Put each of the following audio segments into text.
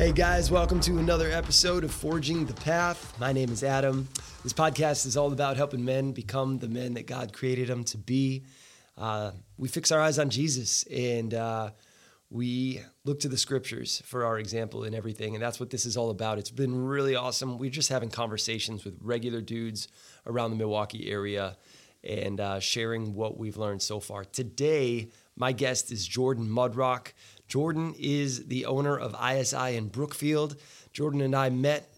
Hey guys, welcome to another episode of Forging the Path. My name is Adam. This podcast is all about helping men become the men that God created them to be. Uh, we fix our eyes on Jesus and uh, we look to the scriptures for our example in everything. And that's what this is all about. It's been really awesome. We're just having conversations with regular dudes around the Milwaukee area and uh, sharing what we've learned so far. Today, my guest is Jordan Mudrock. Jordan is the owner of ISI in Brookfield. Jordan and I met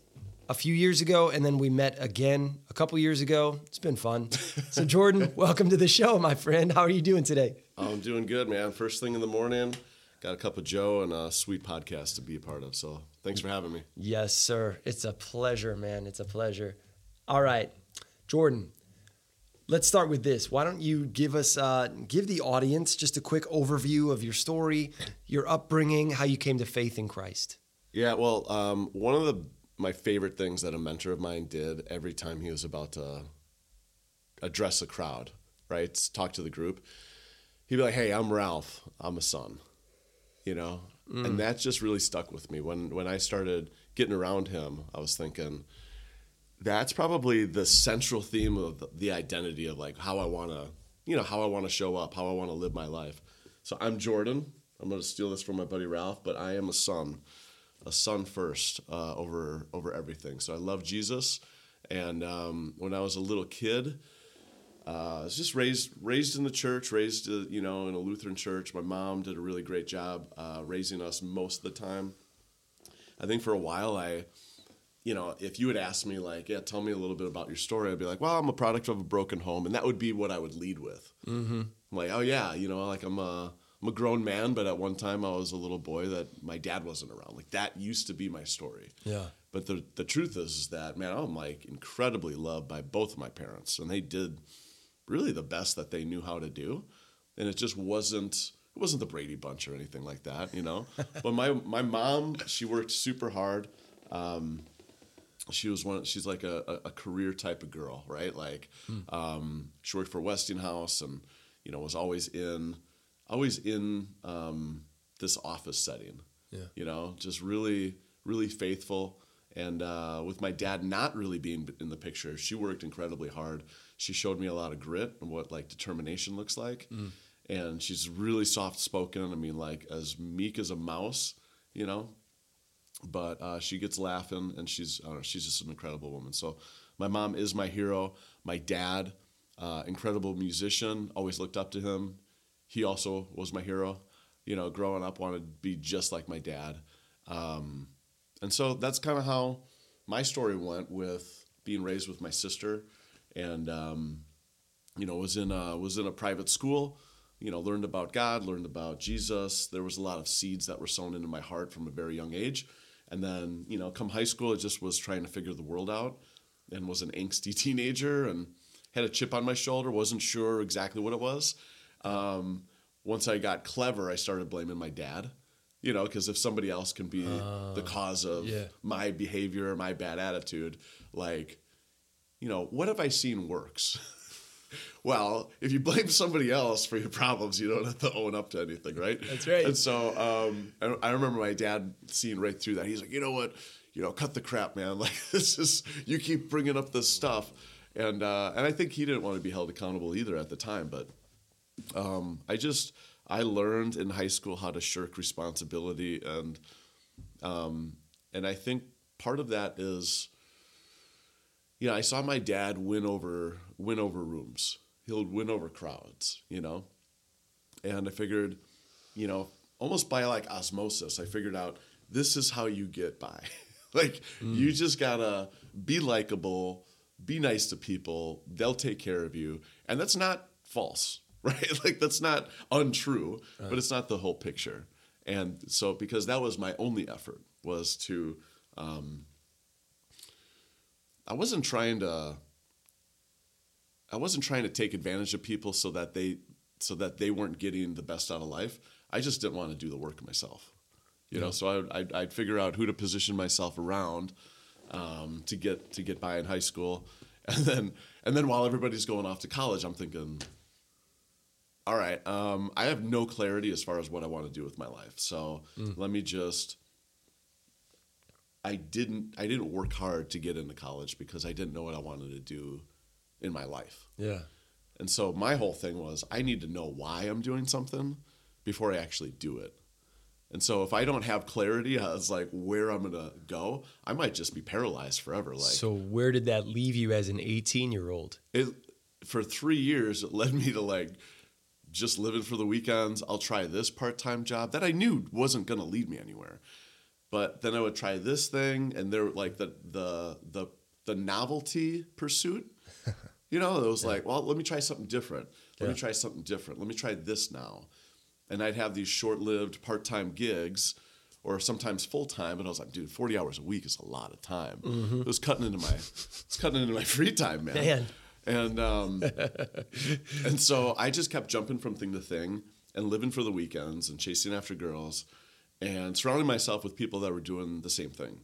a few years ago, and then we met again a couple years ago. It's been fun. So, Jordan, welcome to the show, my friend. How are you doing today? I'm doing good, man. First thing in the morning, got a cup of Joe and a sweet podcast to be a part of. So, thanks for having me. Yes, sir. It's a pleasure, man. It's a pleasure. All right, Jordan. Let's start with this. Why don't you give us, uh, give the audience just a quick overview of your story, your upbringing, how you came to faith in Christ? Yeah, well, um, one of the my favorite things that a mentor of mine did every time he was about to address a crowd, right, talk to the group, he'd be like, "Hey, I'm Ralph. I'm a son," you know, mm. and that just really stuck with me. When when I started getting around him, I was thinking that's probably the central theme of the identity of like how I want to, you know, how I want to show up, how I want to live my life. So I'm Jordan. I'm going to steal this from my buddy Ralph, but I am a son, a son first uh, over over everything. So I love Jesus, and um, when I was a little kid, uh, I was just raised raised in the church, raised uh, you know in a Lutheran church. My mom did a really great job uh, raising us most of the time. I think for a while I you know, if you had asked me like, yeah, tell me a little bit about your story, I'd be like, well, I'm a product of a broken home, and that would be what I would lead with. Mm-hmm. like, oh yeah, you know, like I'm a I'm a grown man, but at one time I was a little boy that my dad wasn't around. Like that used to be my story. Yeah. But the the truth is, is that man, I'm like incredibly loved by both of my parents, and they did really the best that they knew how to do, and it just wasn't it wasn't the Brady Bunch or anything like that, you know. but my my mom, she worked super hard. Um, she was one. She's like a, a, career type of girl, right? Like, mm. um, she worked for Westinghouse, and you know was always in, always in um, this office setting. Yeah. You know, just really, really faithful. And uh, with my dad not really being in the picture, she worked incredibly hard. She showed me a lot of grit and what like determination looks like. Mm. And she's really soft spoken. I mean, like as meek as a mouse, you know, but uh, she gets laughing, and she's know, she's just an incredible woman. So my mom is my hero. My dad, uh, incredible musician, always looked up to him. He also was my hero. You know, growing up, wanted to be just like my dad, um, and so that's kind of how my story went with being raised with my sister, and um, you know was in a, was in a private school you know, learned about God, learned about Jesus. There was a lot of seeds that were sown into my heart from a very young age. And then, you know, come high school, it just was trying to figure the world out and was an angsty teenager and had a chip on my shoulder, wasn't sure exactly what it was. Um, once I got clever, I started blaming my dad, you know, because if somebody else can be uh, the cause of yeah. my behavior, my bad attitude, like, you know, what have I seen works? well, if you blame somebody else for your problems, you don't have to own up to anything, right? That's right. And so um, I, I, remember my dad seeing right through that. He's like, you know what? You know, cut the crap, man. Like this is you keep bringing up this stuff, and uh, and I think he didn't want to be held accountable either at the time. But um, I just I learned in high school how to shirk responsibility, and um, and I think part of that is you know, I saw my dad win over win over rooms. He'll win over crowds, you know. And I figured, you know, almost by like osmosis, I figured out this is how you get by. like mm. you just gotta be likable, be nice to people, they'll take care of you. And that's not false, right? like that's not untrue, but it's not the whole picture. And so because that was my only effort was to um, I wasn't trying to I wasn't trying to take advantage of people so that they so that they weren't getting the best out of life. I just didn't want to do the work myself. You yeah. know, so I would, I'd, I'd, figure out who to position myself around um, to get to get by in high school, and then and then while everybody's going off to college, I'm thinking, all right, um, I have no clarity as far as what I want to do with my life. So mm. let me just I didn't I didn't work hard to get into college because I didn't know what I wanted to do in my life. Yeah. And so my whole thing was I need to know why I'm doing something before I actually do it. And so if I don't have clarity as like where I'm gonna go, I might just be paralyzed forever. Like So where did that leave you as an 18 year old? it for three years it led me to like just living for the weekends. I'll try this part time job that I knew wasn't gonna lead me anywhere. But then I would try this thing and there like the the the the novelty pursuit. You know, it was like, well, let me try something different. Let me try something different. Let me try this now. And I'd have these short lived part time gigs or sometimes full time. And I was like, dude, 40 hours a week is a lot of time. It was cutting into my it's cutting into my free time, man. Man. And um, and so I just kept jumping from thing to thing and living for the weekends and chasing after girls and surrounding myself with people that were doing the same thing.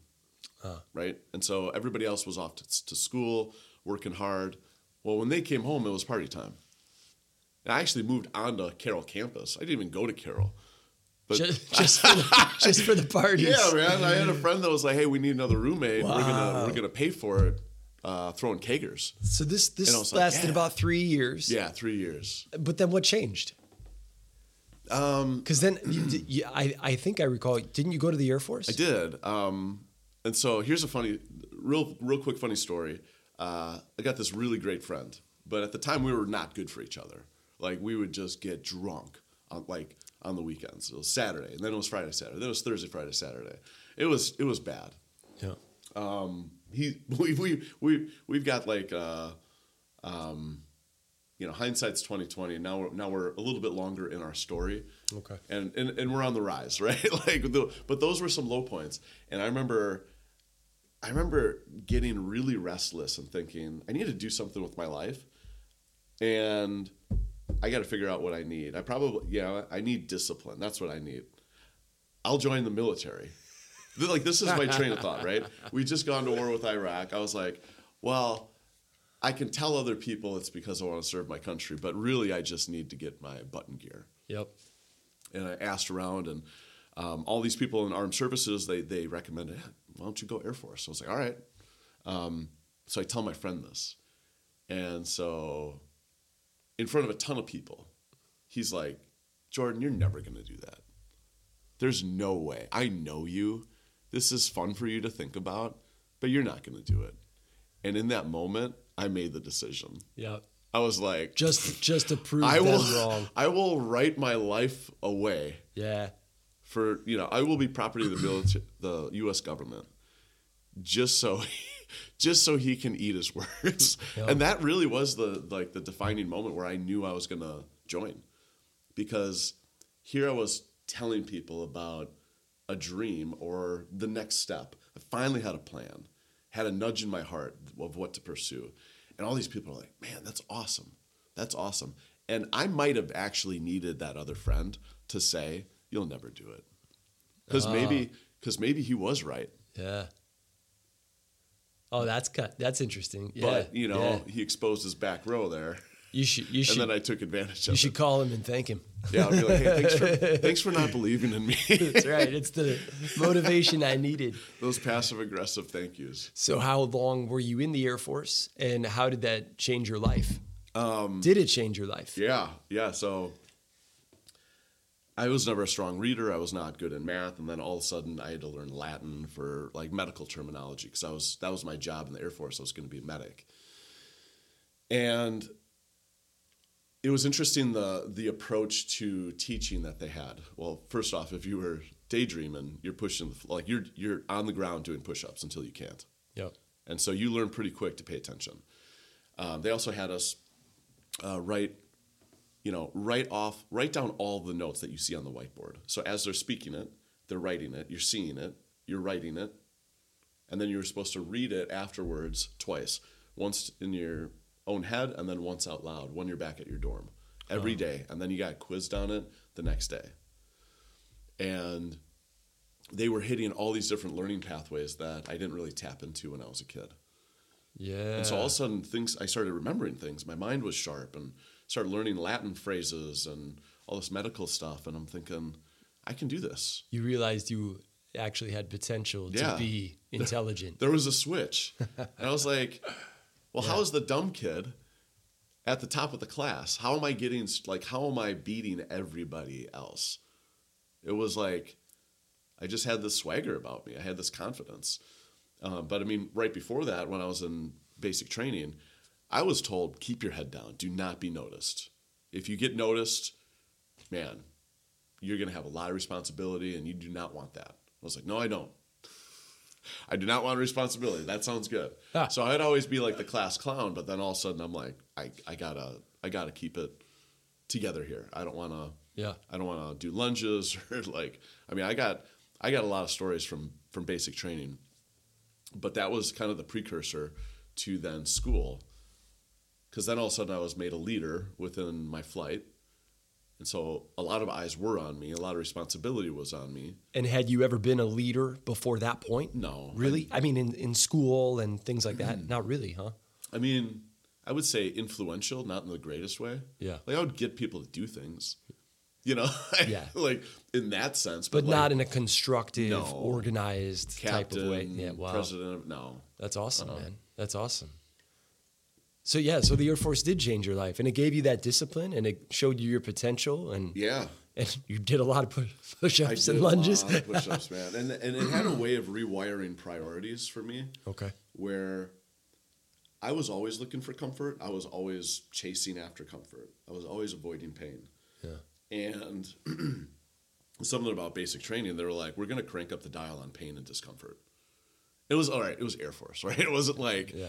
Right. And so everybody else was off to, to school, working hard. Well, when they came home, it was party time. And I actually moved on to Carroll campus. I didn't even go to Carroll. But Just, just, for, the, just for the parties. yeah, man. I had a friend that was like, "Hey, we need another roommate. We're gonna we're gonna pay for it, uh, throwing kegers." So this this was like, lasted yeah. about three years. Yeah, three years. But then what changed? Um, Because then you, you, I I think I recall. Didn't you go to the Air Force? I did. Um, and so here's a funny, real, real quick funny story. Uh, I got this really great friend, but at the time we were not good for each other. Like we would just get drunk on like on the weekends. It was Saturday, and then it was Friday, Saturday. Then it was Thursday, Friday, Saturday. It was it was bad. Yeah. Um, he we we we we've got like uh, um, you know hindsight's twenty twenty. Now we're now we're a little bit longer in our story. Okay. And and, and we're on the rise, right? like the, but those were some low points. And I remember I remember getting really restless and thinking I need to do something with my life, and I got to figure out what I need. I probably yeah I need discipline. That's what I need. I'll join the military. Like this is my train of thought, right? We just gone to war with Iraq. I was like, well, I can tell other people it's because I want to serve my country, but really I just need to get my button gear. Yep. And I asked around, and um, all these people in armed services they they recommended, "Hey, why don't you go Air Force? So I was like, all right. Um, so I tell my friend this, and so in front of a ton of people, he's like, Jordan, you're never gonna do that. There's no way. I know you. This is fun for you to think about, but you're not gonna do it. And in that moment, I made the decision. Yeah. I was like, Just just to prove I will, wrong. I will write my life away Yeah. For you know I will be property of the military, the U.S. government, just so, just so he can eat his words. Yeah. And that really was the like the defining moment where I knew I was gonna join, because here I was telling people about a dream or the next step. I finally had a plan, had a nudge in my heart of what to pursue, and all these people are like, "Man, that's awesome, that's awesome." And I might have actually needed that other friend to say, "You'll never do it," because maybe because maybe he was right. Yeah. Oh, that's kind that's interesting. Yeah. But you know, yeah. he exposed his back row there, you should you and then I took advantage of. It. You should it. call him and thank him. Yeah, I'll be like, hey, thanks for thanks for not believing in me. That's right. It's the motivation I needed. Those passive aggressive thank yous. So, how long were you in the Air Force, and how did that change your life? Um, did it change your life? Yeah, yeah. So I was never a strong reader. I was not good in math, and then all of a sudden I had to learn Latin for like medical terminology because I was that was my job in the Air Force. I was going to be a medic, and it was interesting the the approach to teaching that they had. Well, first off, if you were daydreaming, you're pushing the, like you're you're on the ground doing push-ups until you can't. Yep. And so you learn pretty quick to pay attention. Um, they also had us uh, write, you know, write off, write down all the notes that you see on the whiteboard. So as they're speaking it, they're writing it, you're seeing it, you're writing it, and then you're supposed to read it afterwards twice, once in your own head and then once out loud when you're back at your dorm every day, and then you got quizzed on it the next day. And they were hitting all these different learning pathways that I didn't really tap into when I was a kid. Yeah. And so all of a sudden, things I started remembering things. My mind was sharp, and started learning Latin phrases and all this medical stuff. And I'm thinking, I can do this. you realized you actually had potential Yeah. to be intelligent. there was a switch. and I was like, well, how is the dumb kid at the top of the class? How am I getting, like, how am I beating everybody else? It was like, I just had this swagger about me. I had this confidence. Um, but I mean, right before that, when I was in basic training, I was told, keep your head down, do not be noticed. If you get noticed, man, you're going to have a lot of responsibility and you do not want that. I was like, no, I don't. I do not want responsibility. That sounds good. Ah. So I'd always be like the class clown, but then all of a sudden I'm like, I, I gotta I gotta keep it together here. I don't wanna Yeah. I don't wanna do lunges or like I mean I got I got a lot of stories from from basic training. But that was kind of the precursor to then school. Cause then all of a sudden I was made a leader within my flight. And so a lot of eyes were on me, a lot of responsibility was on me. And had you ever been a leader before that point? No. Really? I mean, in, in school and things like that? Not really, huh? I mean, I would say influential, not in the greatest way. Yeah. Like I would get people to do things, you know, Yeah. like in that sense, But but, not like, in a constructive, No. organized type of way. Yeah, wow. president. Of, no, That's awesome, Uh-huh. man. That's awesome. So yeah, so the Air Force did change your life, and it gave you that discipline, and it showed you your potential, and yeah, and you did a lot of push-ups and a lunges. lot of push-ups, man, and and it had a way of rewiring priorities for me, okay. where I was always looking for comfort. I was always chasing after comfort. I was always avoiding pain. Yeah. And something about basic training, they were like, we're going to crank up the dial on pain and discomfort. It was all right. It was Air Force, right? It wasn't like, Yeah.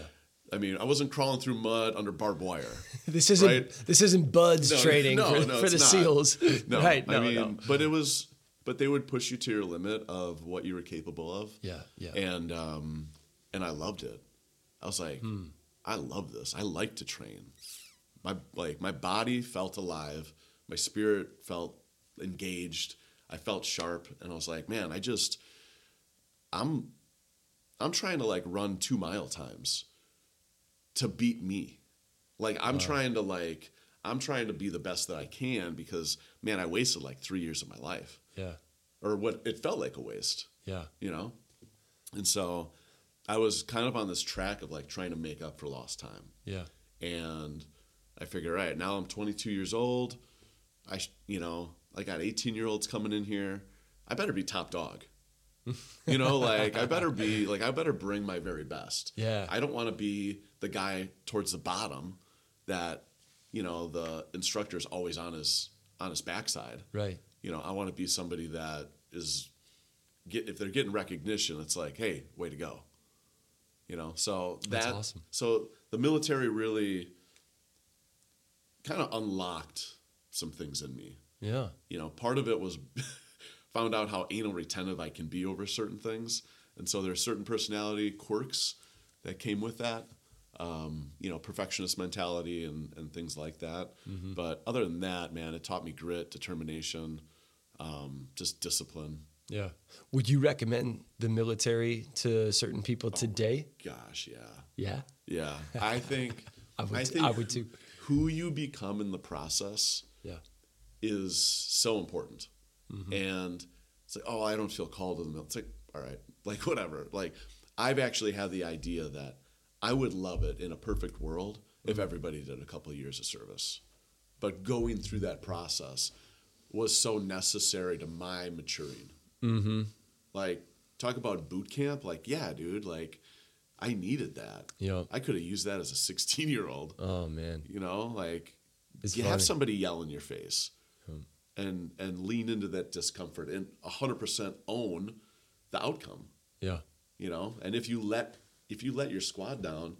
I mean, I wasn't crawling through mud under barbed wire. This isn't Right. this isn't BUD/S No, training no, for, no, for the not. SEALs, No, right? No, I mean, no. but it was, but they would push you to your limit of what you were capable of. Yeah, yeah. And um, and I loved it. I was like, Hmm. I love this. I like to train. My like my body felt alive. My spirit felt engaged. I felt sharp, and I was like, man, I just, I'm, I'm trying to like run two mile times to beat me. Like I'm trying to like I'm trying to be the best that I can because man, I wasted like three years of my life, Yeah, or what it felt like a waste, yeah, you know. And so I was kind of on this track of like trying to make up for lost time, yeah, and I figured, all right, now I'm 22 years old. I, sh- you know, I got 18 year olds coming in here. I better be top dog. You know, like I better be like I better bring my very best. Yeah. I don't want to be the guy towards the bottom that, you know, the instructor is always on his on his backside. right. You know, I want to be somebody that is get if they're getting recognition, it's like, hey, way to go. You know, so That's that awesome. so the military really kind of unlocked some things in me. Yeah, You know, part of it was found out how anal retentive I can be over certain things, and so there's certain personality quirks that came with that. Um, you know, perfectionist mentality and and things like that. Mm-hmm. But other than that, man, it taught me grit, determination, um, just discipline. yeah. Would you recommend the military to certain people today? Gosh, yeah. Yeah, Yeah, I think I would. think I would too. who you become in the process Yeah, is so important. Mm-hmm. And it's like, oh, I don't feel called to the mill. It's like, all right, like whatever. Like I've actually had the idea that I would love it in a perfect world if Mm-hmm. everybody did a couple of years of service. But going through that process was so necessary to my maturing. mm-hmm. Like, talk about boot camp. Like, yeah, dude, like I needed that. Yeah. I could have used that as a 16 year old. Oh man, You know, like It's you funny. have somebody yell in your face and and lean into that discomfort and 100% own the outcome, yeah, you know? And if you let if you let your squad down,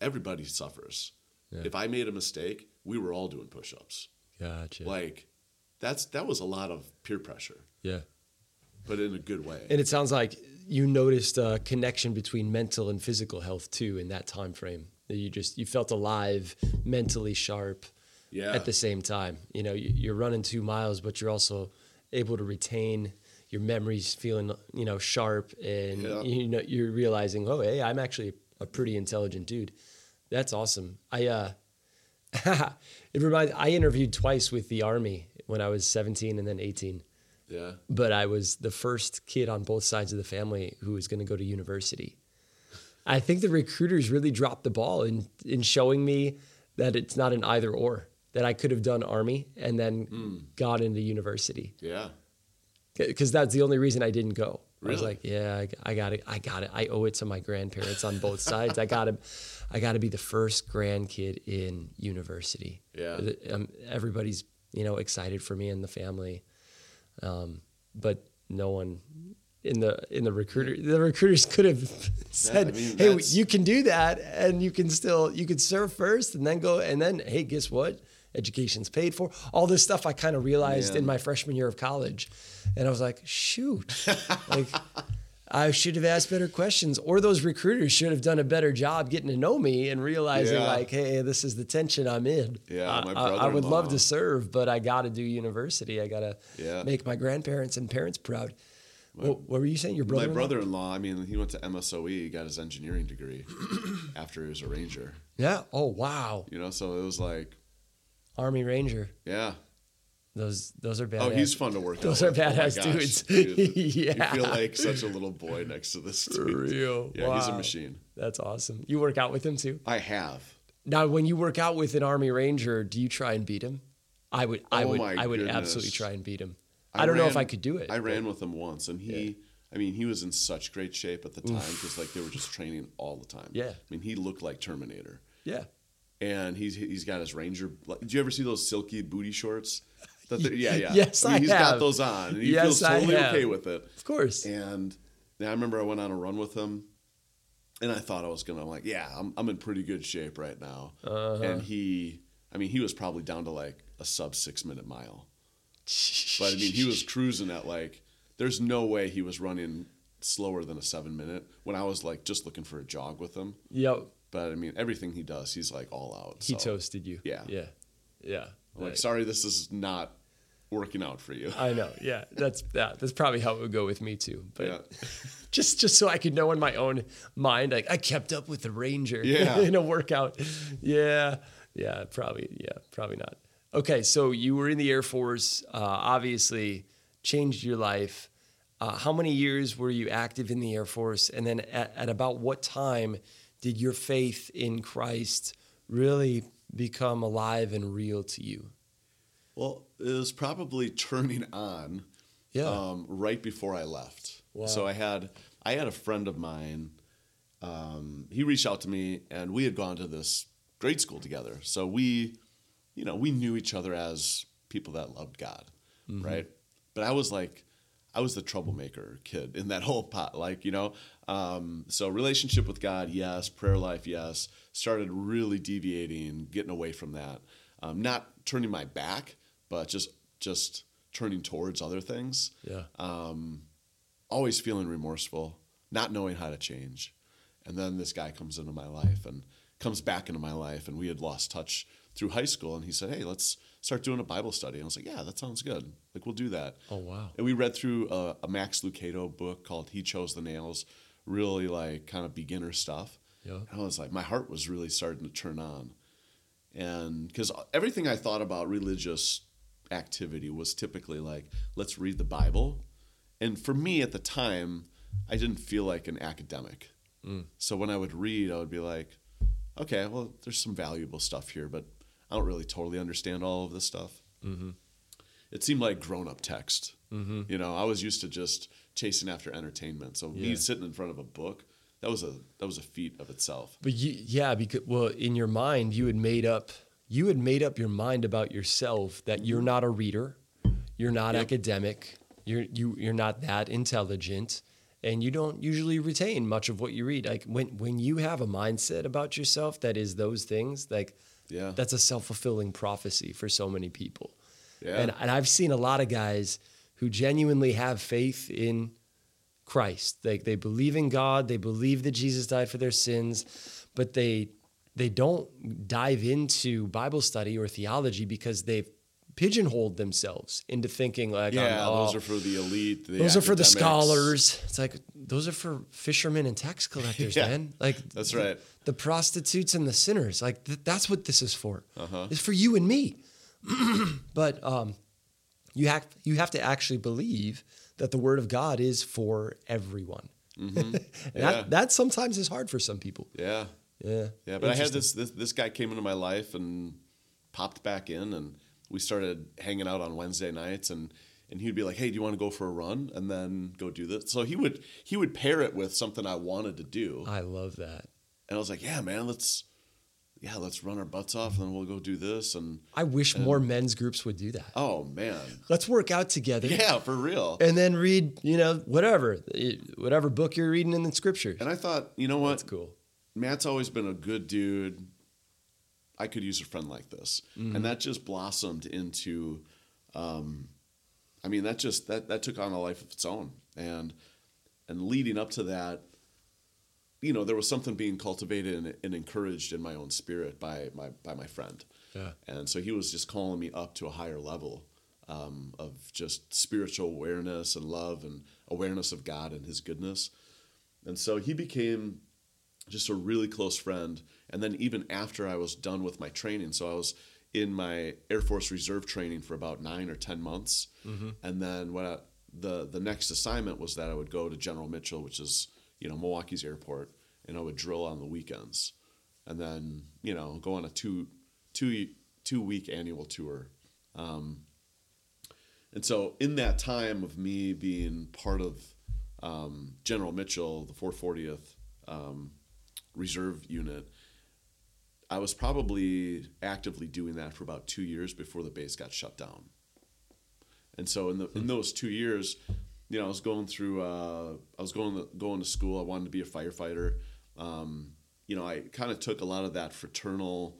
everybody suffers. Yeah. If I made a mistake, we were all doing push-ups. gotcha. Like that's that was a lot of peer pressure, yeah. but in a good way. And it sounds like you noticed a connection between mental and physical health too in that time frame. That you just you felt alive, mentally sharp, yeah. at the same time. You know, you- you're running two miles, but you're also able to retain your memories, feeling you know sharp, and Yeah. you know you're realizing, oh, hey, I'm actually a pretty intelligent dude. That's awesome. I uh, it reminds. I interviewed twice with the army when I was 17 and then 18. Yeah. but I was the first kid on both sides of the family who was going to go to university. I think the recruiters really dropped the ball in in showing me that it's not an either or. That I could have done army and then Hmm. got into university Yeah. because that's the only reason I didn't go. I was like, yeah, I, I got it. I got it. I owe it to my grandparents on both sides. I got to, I got to be the first grandkid in university. Yeah. Um, everybody's you know excited for me and the family, um, but no one in the in the recruiter the recruiters could have said, mean, hey, you can do that, and you can still you could serve first, and then go, and then hey, guess what? Education's paid for. All this stuff I kind of realized in my freshman year of college, and I was like, shoot, like. I should have asked better questions, or those recruiters should have done a better job getting to know me and realizing, Yeah. like, hey, this is the tension I'm in. Yeah, I- my I, I would love to serve, but I got to do university. I got to Yeah. make my grandparents and parents proud. what, what were you saying? Your brother? My brother-in-law, I mean, he went to MSOE, he got his engineering degree after he was a ranger. Yeah. Oh wow, You know, so it was like, Army Ranger. yeah. Those those are oh, badass. Oh, he's fun to work Those out are with. Oh badass gosh, dudes. dude. Yeah. You feel like such a little boy next to this For dude. real. Yeah, he's a machine. That's awesome. You work out with him too. I have. Now, when you work out with an Army Ranger, do you try and beat him? I would. I Oh would. I would goodness. absolutely try and beat him. I, don't know if I could do it. I ran with him once, and he, I mean, he was in such great shape at the time because like they were just training all the time. Yeah. I mean, he looked like Terminator, Yeah. And he's he's got his Ranger. Did you ever see those silky booty shorts? That yeah, yeah. Yes, I mean, I he's have. got those on, and he Yes, feels totally okay with it. Of course. And I remember I went on a run with him, and I thought I was gonna I'm like, yeah, I'm I'm in pretty good shape right now. Uh-huh. And he, I mean, he was probably down to like a sub six minute mile, but I mean, he was cruising at like, there's no way he was running slower than a seven minute when I was like just looking for a jog with him. Yep. But I mean, everything he does, he's like all out. He so toasted you. Yeah. Yeah. Yeah. Like, sorry, this is not working out for you. I know. Yeah. That's that. That's probably how it would go with me too. But Yeah. just just so I could know in my own mind, like I kept up with the Ranger Yeah. in a workout. Yeah. Yeah. Probably. Yeah. Probably not. Okay. So you were in the Air Force. Uh, obviously, changed your life. Uh, how many years were you active in the Air Force? And then at, at about what time did your faith in Christ really become alive and real to you? Well, it was probably turning on Yeah. um, right before I left. Wow. So I had I had a friend of mine. Um, he reached out to me, and we had gone to this grade school together. So we, you know, we knew each other as people that loved God, Mm-hmm. right? But I was like, I was the troublemaker kid in that whole pot, like you know. Um, so relationship with God, yes. Prayer life, yes. Started really deviating, getting away from that. Um, not turning my back, but just just turning towards other things Yeah. always feeling remorseful, not knowing how to change. And then this guy comes into my life and comes back into my life, and we had lost touch through high school. And he said, "Hey, let's start doing a Bible study." And I was like, "Yeah, that sounds good. Like we'll do that." Oh wow. And we read through a, a Max Lucado book called "He Chose the Nails," really like kind of beginner stuff. Yeah. And I was like, my heart was really starting to turn on, and because everything I thought about religious activity was typically like, let's read the Bible, and for me at the time, I didn't feel like an academic. Mm. So when I would read, I would be like, okay, well, there's some valuable stuff here, but I don't really totally understand all of this stuff. Mm-hmm. It seemed like grown up text. Mm-hmm. You know, I was used to just chasing after entertainment. So Yeah. me sitting in front of a book, that was a that was a feat of itself. But you, yeah, because well, in your mind, you had made up, you had made up your mind about yourself that you're mm-hmm. not a reader, you're not Yep. academic, you're you you're not that intelligent, and you don't usually retain much of what you read. Like when when you have a mindset about yourself that is those things, like Yeah. that's a self fulfilling prophecy for so many people. Yeah. And and I've seen a lot of guys who genuinely have faith in Christ. They they believe in God, they believe that Jesus died for their sins, but they they don't dive into Bible study or theology because they've pigeonholed themselves into thinking like yeah, oh, those are for the elite. The those are for the scholars. It's like those are for fishermen and tax collectors, Yeah, man. Like that's the- right. The prostitutes and the sinners. Like th- that's what this is for. Uh-huh. It's for you and me. but um, you have you have to actually believe that the word of God is for everyone. Mm-hmm. and Yeah. that, that sometimes is hard for some people. Yeah. Yeah. Yeah, but I had this, this this guy came into my life and popped back in, and we started hanging out on Wednesday nights, and and he'd be like, "Hey, do you want to go for a run?" and then go do this. So he would he would pair it with something I wanted to do, I love that. and I was like, "Yeah, man, let's yeah, let's run our butts off, and then we'll go do this." And I wish more men's groups would do that. oh man, Let's work out together. yeah, for real. And then read, you know, whatever, whatever book you're reading in the scriptures. And I thought, you know what, That's cool. Matt's always been a good dude. I could use a friend like this, and that just blossomed into. Um, I mean, that just that that took on a life of its own, and and leading up to that, you know, there was something being cultivated and, and encouraged in my own spirit by my by my friend, Yeah. and so he was just calling me up to a higher level um, of just spiritual awareness and love and awareness of God and His goodness, and so he became just a really close friend. And then even after I was done with my training, so I was in my Air Force Reserve training for about nine or ten months, and then what I, the the next assignment was that I would go to General Mitchell, which is you know Milwaukee's airport, and I would drill on the weekends, and then you know go on a two two two week annual tour. Um, and so in that time of me being part of um, General Mitchell, the 440th um, Reserve Unit, I was probably actively doing that for about two years before the base got shut down. And so in the in those two years, you know, I was going through. Uh, I was going to, going to school. I wanted to be a firefighter. Um, you know, I kind of took a lot of that fraternal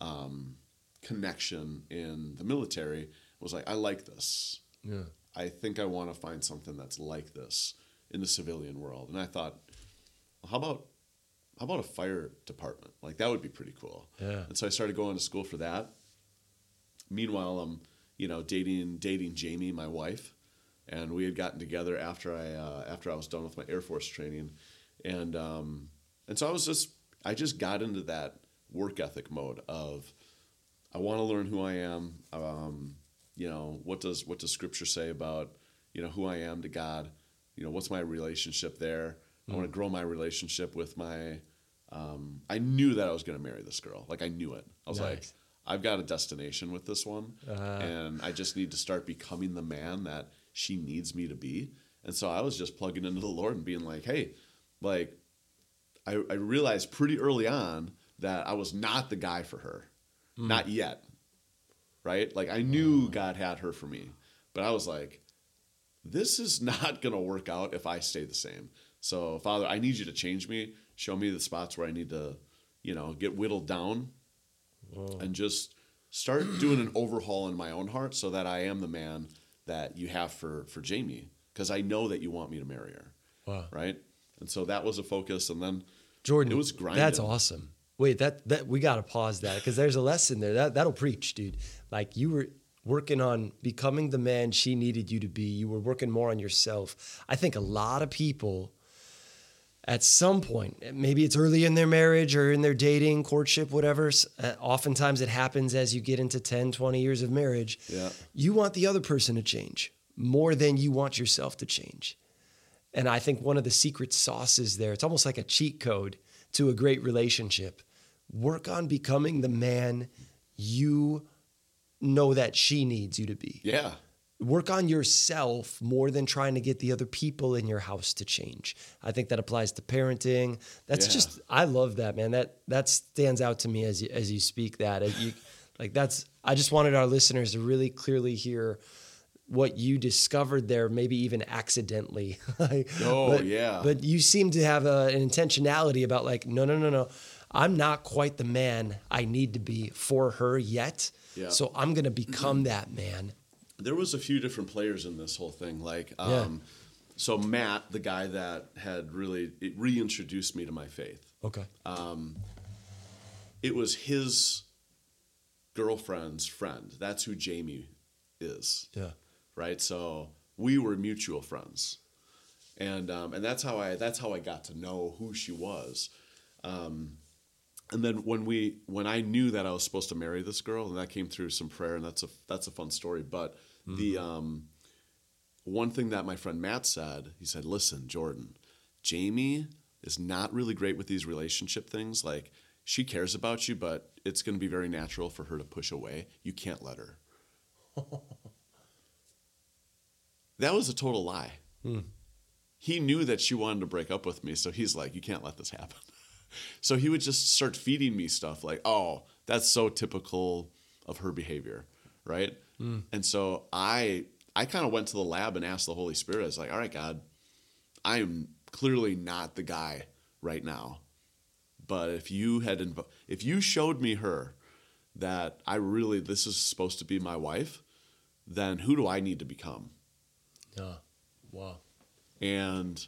um, connection in the military. Was like, I like this. Yeah. I think I want to find something that's like this in the civilian world. And I thought, how about how about a fire department? Like that would be pretty cool. Yeah. And so I started going to school for that. Meanwhile, I'm you know dating dating Jamie, my wife, and we had gotten together after I uh, after I was done with my Air Force training, and um, and so I was just I just got into that work ethic mode of I want to learn who I am. Um, you know what does what does Scripture say about you know who I am to God? You know what's my relationship there? I want to grow my relationship with my. Um, I knew that I was going to marry this girl. Like I knew it. I was like, I've got a destination with this one, and I just need to start becoming the man that she needs me to be. And so I was just plugging into the Lord and being like, hey, like I, I realized pretty early on that I was not the guy for her, mm. not yet. Right? Like I knew mm. God had her for me, but I was like, this is not going to work out if I stay the same. So, Father, I need you to change me. Show me the spots where I need to, you know, get whittled down and just start doing an overhaul in my own heart so that I am the man that you have for for Jamie because I know that you want me to marry her. Wow. Right? And so that was a focus and then Jordan, It was grinding. That's awesome. Wait, that that we gotta pause that because there's a lesson there. That that'll preach, dude. Like you were working on becoming the man she needed you to be. You were working more on yourself. I think a lot of people at some point, maybe it's early in their marriage or in their dating, courtship, whatever. Uh, oftentimes it happens as you get into 10, 20 years of marriage. Yeah. You want the other person to change more than you want yourself to change. And I think one of the secret sauces there, it's almost like a cheat code to a great relationship. Work on becoming the man you know that she needs you to be. yeah. Work on yourself more than trying to get the other people in your house to change. I think that applies to parenting. That's Yeah. just I love that, man. That that stands out to me as you as you speak that. As you, like that's I just wanted our listeners to really clearly hear what you discovered there, maybe even accidentally. Like, Oh, but- yeah. But you seem to have a, an intentionality about like, no, no, no, no. I'm not quite the man I need to be for her yet. Yeah. So I'm gonna become that man. There was a few different players in this whole thing. Like, um, Yeah. so Matt, the guy that had really it reintroduced me to my faith, Okay. it was his girlfriend's friend. That's who Jamie is, yeah. right? So we were mutual friends, and um, and that's how I that's how I got to know who she was. Um, and then when we when I knew that I was supposed to marry this girl, and that came through some prayer, and that's a that's a fun story. But the um, one thing that my friend Matt said, he said, "Listen, Jordan, Jamie is not really great with these relationship things. Like she cares about you, but it's going to be very natural for her to push away. You can't let her." that was a total lie. He knew that she wanted to break up with me, so he's like, "You can't let this happen." So he would just start feeding me stuff like, "Oh, that's so typical of her behavior." Right? Mm. And so I I kind of went to the lab and asked the Holy Spirit. I was like, "All right, God, I am clearly not the guy right now. But if you had inv- if you showed me her that I really this is supposed to be my wife, then who do I need to become?" Yeah. Wow. and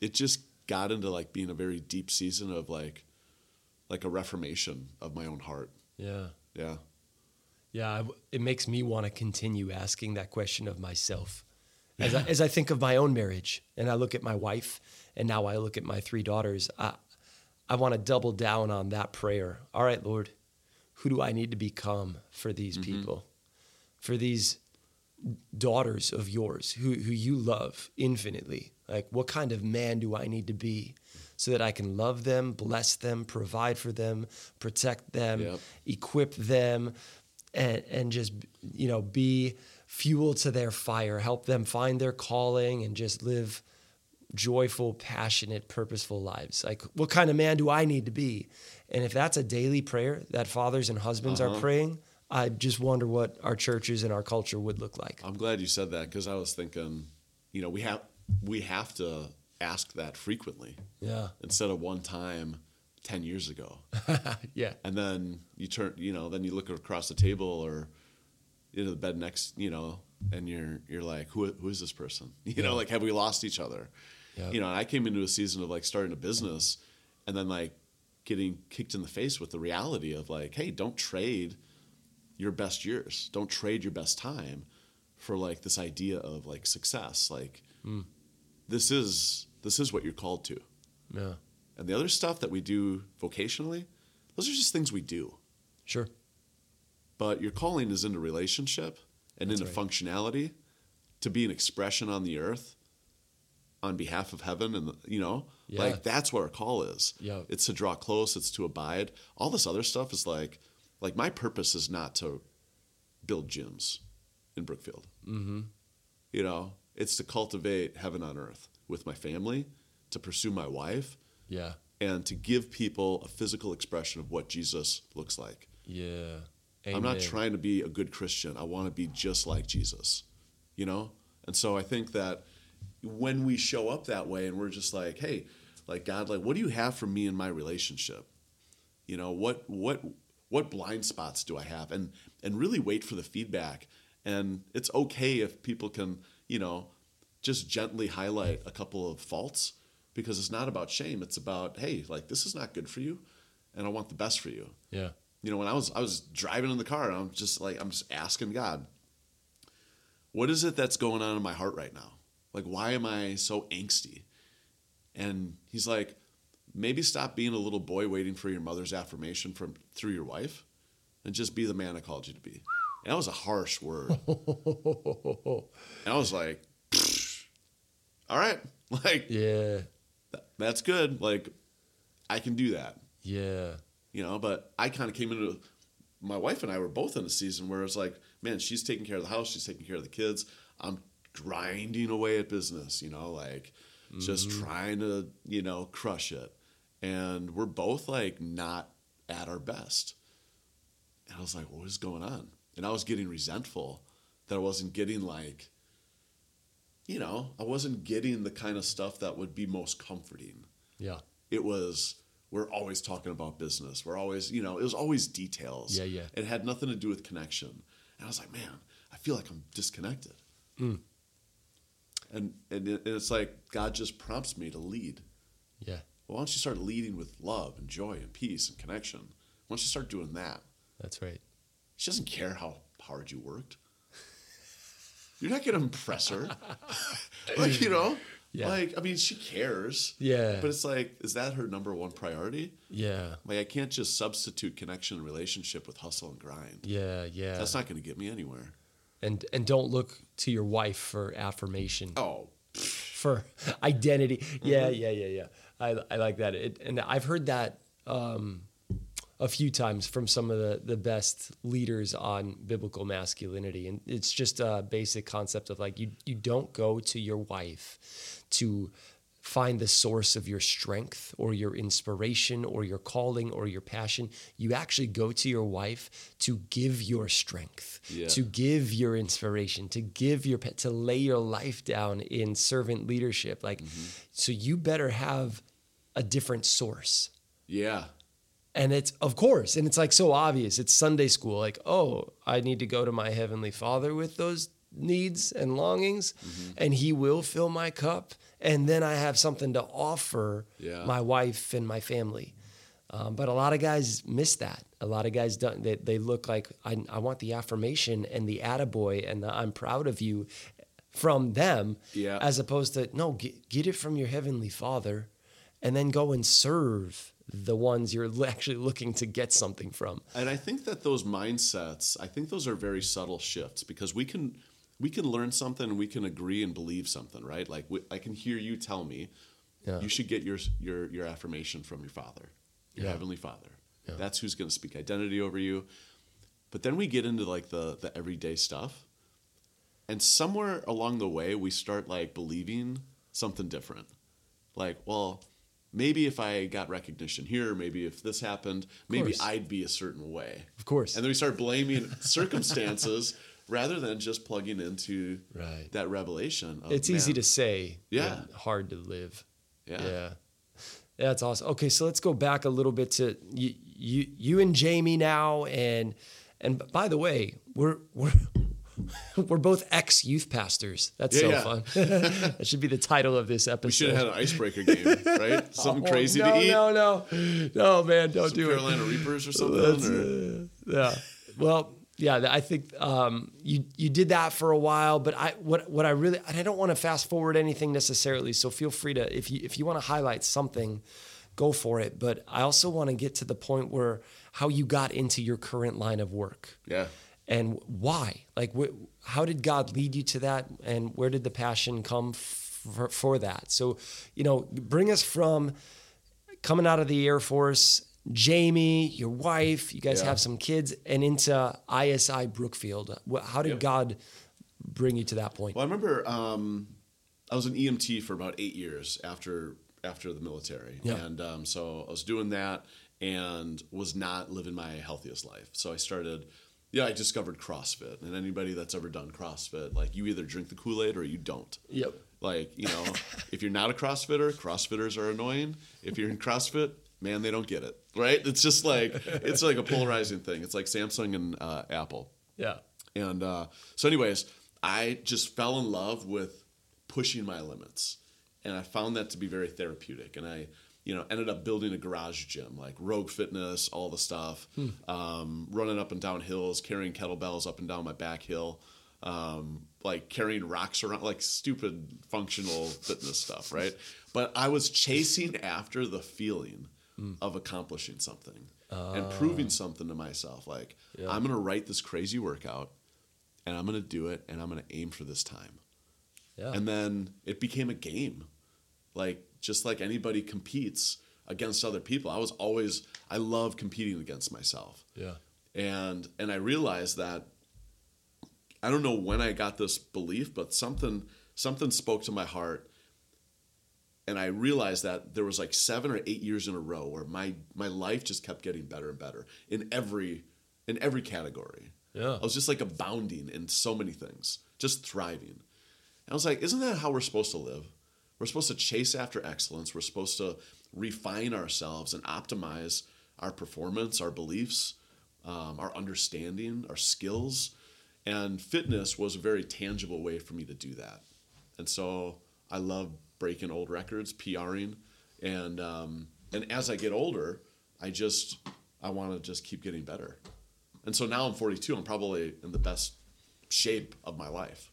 it just got into like being a very deep season of like like a reformation of my own heart Yeah. yeah Yeah, it makes me want to continue asking that question of myself. As, I, as I think of my own marriage and I look at my wife and now I look at my three daughters, I, I want to double down on that prayer. All right, Lord, who do I need to become for these mm-hmm. people, for these daughters of yours who, who you love infinitely? Like, what kind of man do I need to be so that I can love them, bless them, provide for them, protect them, Yep. equip them, and, and just, you know, be fuel to their fire, help them find their calling and just live joyful, passionate, purposeful lives. Like, what kind of man do I need to be? And if that's a daily prayer that fathers and husbands are uh-huh. praying, I just wonder what our churches and our culture would look like. i'm glad you said that because i was thinking you know we have we have to ask that frequently Yeah. instead of one time 10 years ago. Yeah. and then you turn you know then you look across the table or into the bed next you know and you're you're like who, who is this person? You know like have we lost each other? Yeah. you know and i came into a season of like starting a business and then like getting kicked in the face with the reality of like hey don't trade your best years. Don't trade your best time for like this idea of like success. Like hmm. this is this is what you're called to. Yeah. And the other stuff that we do vocationally those are just things we do Sure. but your calling is into relationship and That's into right. functionality to be an expression on the earth on behalf of heaven and you know Yeah. like that's what our call is Yeah. it's to draw close it's to abide all this other stuff is like like my purpose is not to build gyms in brookfield Mm-hmm. you know it's to cultivate heaven on earth with my family to pursue my wife Yeah. and to give people a physical expression of what jesus looks like Yeah. I'm not trying to be a good Christian. I want to be just like Jesus, you know? And so I think that when we show up that way and we're just like, hey, like God, like what do you have for me in my relationship? You know, what what what blind spots do I have? And and really wait for the feedback. And it's okay if people can, you know, just gently highlight a couple of faults because it's not about shame. It's about, hey, like this is not good for you and I want the best for you Yeah. you know when i was i was driving in the car and i'm just like i'm just asking god what is it that's going on in my heart right now like why am i so angsty and he's like maybe stop being a little boy waiting for your mother's affirmation from through your wife and just be the man i called you to be and that was a harsh word and i was like all right like yeah. Th- that's good. Like i can do that. Yeah. you know but i kind of came into my wife and i were both in a season where it's like man she's taking care of the house she's taking care of the kids. I'm grinding away at business you know like just mm-hmm. trying to you know crush it. And we're both like not at our best. And i was like what is going on? And i was getting resentful that i wasn't getting like you know i wasn't getting the kind of stuff that would be most comforting Yeah. it was we're always talking about business. We're always, you know, it was always details. Yeah, yeah. It had nothing to do with connection. And I was like, man, I feel like I'm disconnected. Mm. And and it- and it's like God just prompts me to lead. Yeah. Well, why don't you start leading with love and joy and peace and connection? Why don't you start doing that? That's right. She doesn't care how hard you worked. You're not going to impress her. like, you know, Yeah. Like, I mean, she cares. Yeah. But it's like, is that her number one priority? Yeah. Like, I can't just substitute connection and relationship with hustle and grind. Yeah. Yeah. That's not going to get me anywhere. and and don't look to your wife for affirmation. Oh, for identity. Yeah, yeah, yeah, yeah. I, I like that. It, and I've heard that um, a few times from some of the, the best leaders on biblical masculinity. And it's just a basic concept of like, you, you don't go to your wife to find the source of your strength or your inspiration or your calling or your passion. You actually go to your wife to give your strength, Yeah. to give your inspiration, to give your to lay your life down in servant leadership. Like, mm-hmm. so you better have a different source. yeah. And it's of course, and it's like so obvious. It's Sunday school. Like, oh, I need to go to my heavenly Father with those needs and longings, and He will fill my cup. And then I have something to offer Yeah. my wife and my family. Um, but a lot of guys miss that. A lot of guys don't. They, they look like I, I want the affirmation and the attaboy and the I'm proud of you from them, Yeah. as opposed to no, get, get it from your heavenly Father, and then go and serve the ones you're actually looking to get something from. And I think that those mindsets, I think those are very subtle shifts because we can we can learn something and we can agree and believe something, right? Like we, I can hear you tell me Yeah. you should get your your your affirmation from your father, your Yeah. heavenly father. Yeah. That's who's going to speak identity over you. But then we get into like the the everyday stuff. And somewhere along the way we start like believing something different. Like, well, maybe if I got recognition here, maybe if this happened, maybe. I'd be a certain way. Of course. And then we start blaming circumstances rather than just plugging into Right. that revelation. Of, it's easy to say, Yeah. hard to live. Yeah. Yeah. That's awesome. Okay, so let's go back a little bit to you, you, you and Jamie now, and and by the way, we're we're we're both ex youth pastors. That's so Yeah, yeah. fun. that should be the title of this episode. We should have had an icebreaker game, right? Something Oh, crazy no, to eat. No, no, no, man, don't Some do it. Carolina Reapers or something. Or- uh, yeah. Well, yeah. I think um, you you did that for a while, but I what what I really and I don't want to fast forward anything necessarily. So feel free to if you if you want to highlight something, go for it. But I also want to get to the point where how you got into your current line of work yeah. And why. Like, wh- how did God lead you to that, and where did the passion come for, for that? So, you know, bring us from coming out of the Air Force, Jamie, your wife, you guys Yeah. have some kids, and into ISI Brookfield. How did Yep. God bring you to that point? Well, I remember um, I was an EMT for about eight years after after the military, Yeah. and um, so I was doing that and was not living my healthiest life. So I started. Yeah, I discovered CrossFit, and anybody that's ever done CrossFit, like you either drink the Kool Aid or you don't. Yep. Like, you know, if you're not a CrossFitter, CrossFitters are annoying. If you're in CrossFit, man, they don't get it. Right? It's just like it's like a polarizing thing. It's like Samsung and uh, Apple. Yeah. And uh, so, anyways, I just fell in love with pushing my limits, and I found that to be very therapeutic. And I, you know, ended up building a garage gym, like Rogue Fitness, all the stuff, um, running up and down hills, carrying kettlebells up and down my back hill, um, like carrying rocks around, like stupid functional fitness stuff, right? But I was chasing after the feeling of accomplishing something and proving something to myself. Like, Yeah. I'm going to write this crazy workout and I'm going to do it and I'm going to aim for this time. Yeah. And then it became a game. Like, just like anybody competes against other people, I was always, I love competing against myself. yeah. And, and I realized that I don't know when I got this belief, but something, something spoke to my heart and I realized that there was like seven or eight years in a row where my my life just kept getting better and better in every in every category. Yeah. I was just like abounding in so many things, just thriving. And I was like, isn't that how we're supposed to live? We're supposed to chase after excellence. We're supposed to refine ourselves and optimize our performance, our beliefs, um, our understanding, our skills. And fitness was a very tangible way for me to do that. And so I love breaking old records, PRing, and um, and as I get older, I just I want to just keep getting better. And so now I'm 42. I'm probably in the best shape of my life.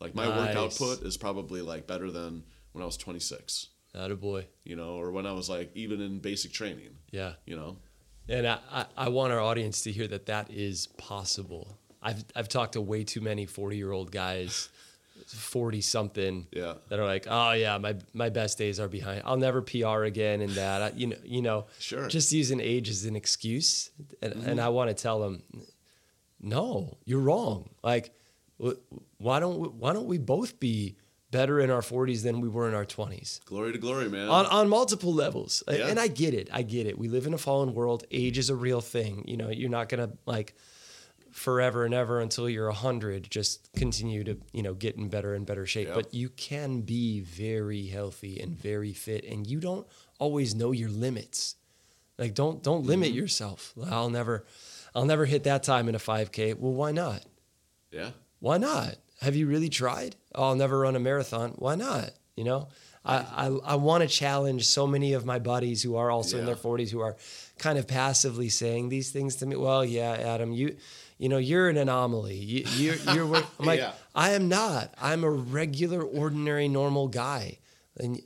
Like my work output is probably like better than when I was 26. Not a boy. You know, or when I was like even in basic training. Yeah. You know. And I, I, I want our audience to hear that that is possible. I've I've talked to way too many 40 year old guys, 40 something, Yeah. that are like, oh yeah, my my best days are behind. I'll never PR again, and that I, you know you know, Sure. just using age as an excuse, and Mm-hmm. and I want to tell them, no, you're wrong. Like, why don't we, why don't we both be better in our 40s than we were in our 20s? Glory to glory, man. on on multiple levels. Yeah. And I get it. I get it. We live in a fallen world. Age is a real thing. You know, you're not gonna like forever and ever until you're a hundred. Just continue to you know get in better and better shape. Yep. But you can be very healthy and very fit, and you don't always know your limits. Like don't don't limit mm-hmm. yourself. I'll never, I'll never hit that time in a 5K. Well, why not? yeah. Why not? Have you really tried? Oh, I'll never run a marathon. Why not? You know, I I, I want to challenge so many of my buddies who are also in their 40s who are kind of passively saying these things to me. Well, yeah, Adam, you you know you're an anomaly. You, you're you're. wor-" I'm like Yeah. I am not. I'm a regular, ordinary, normal guy, and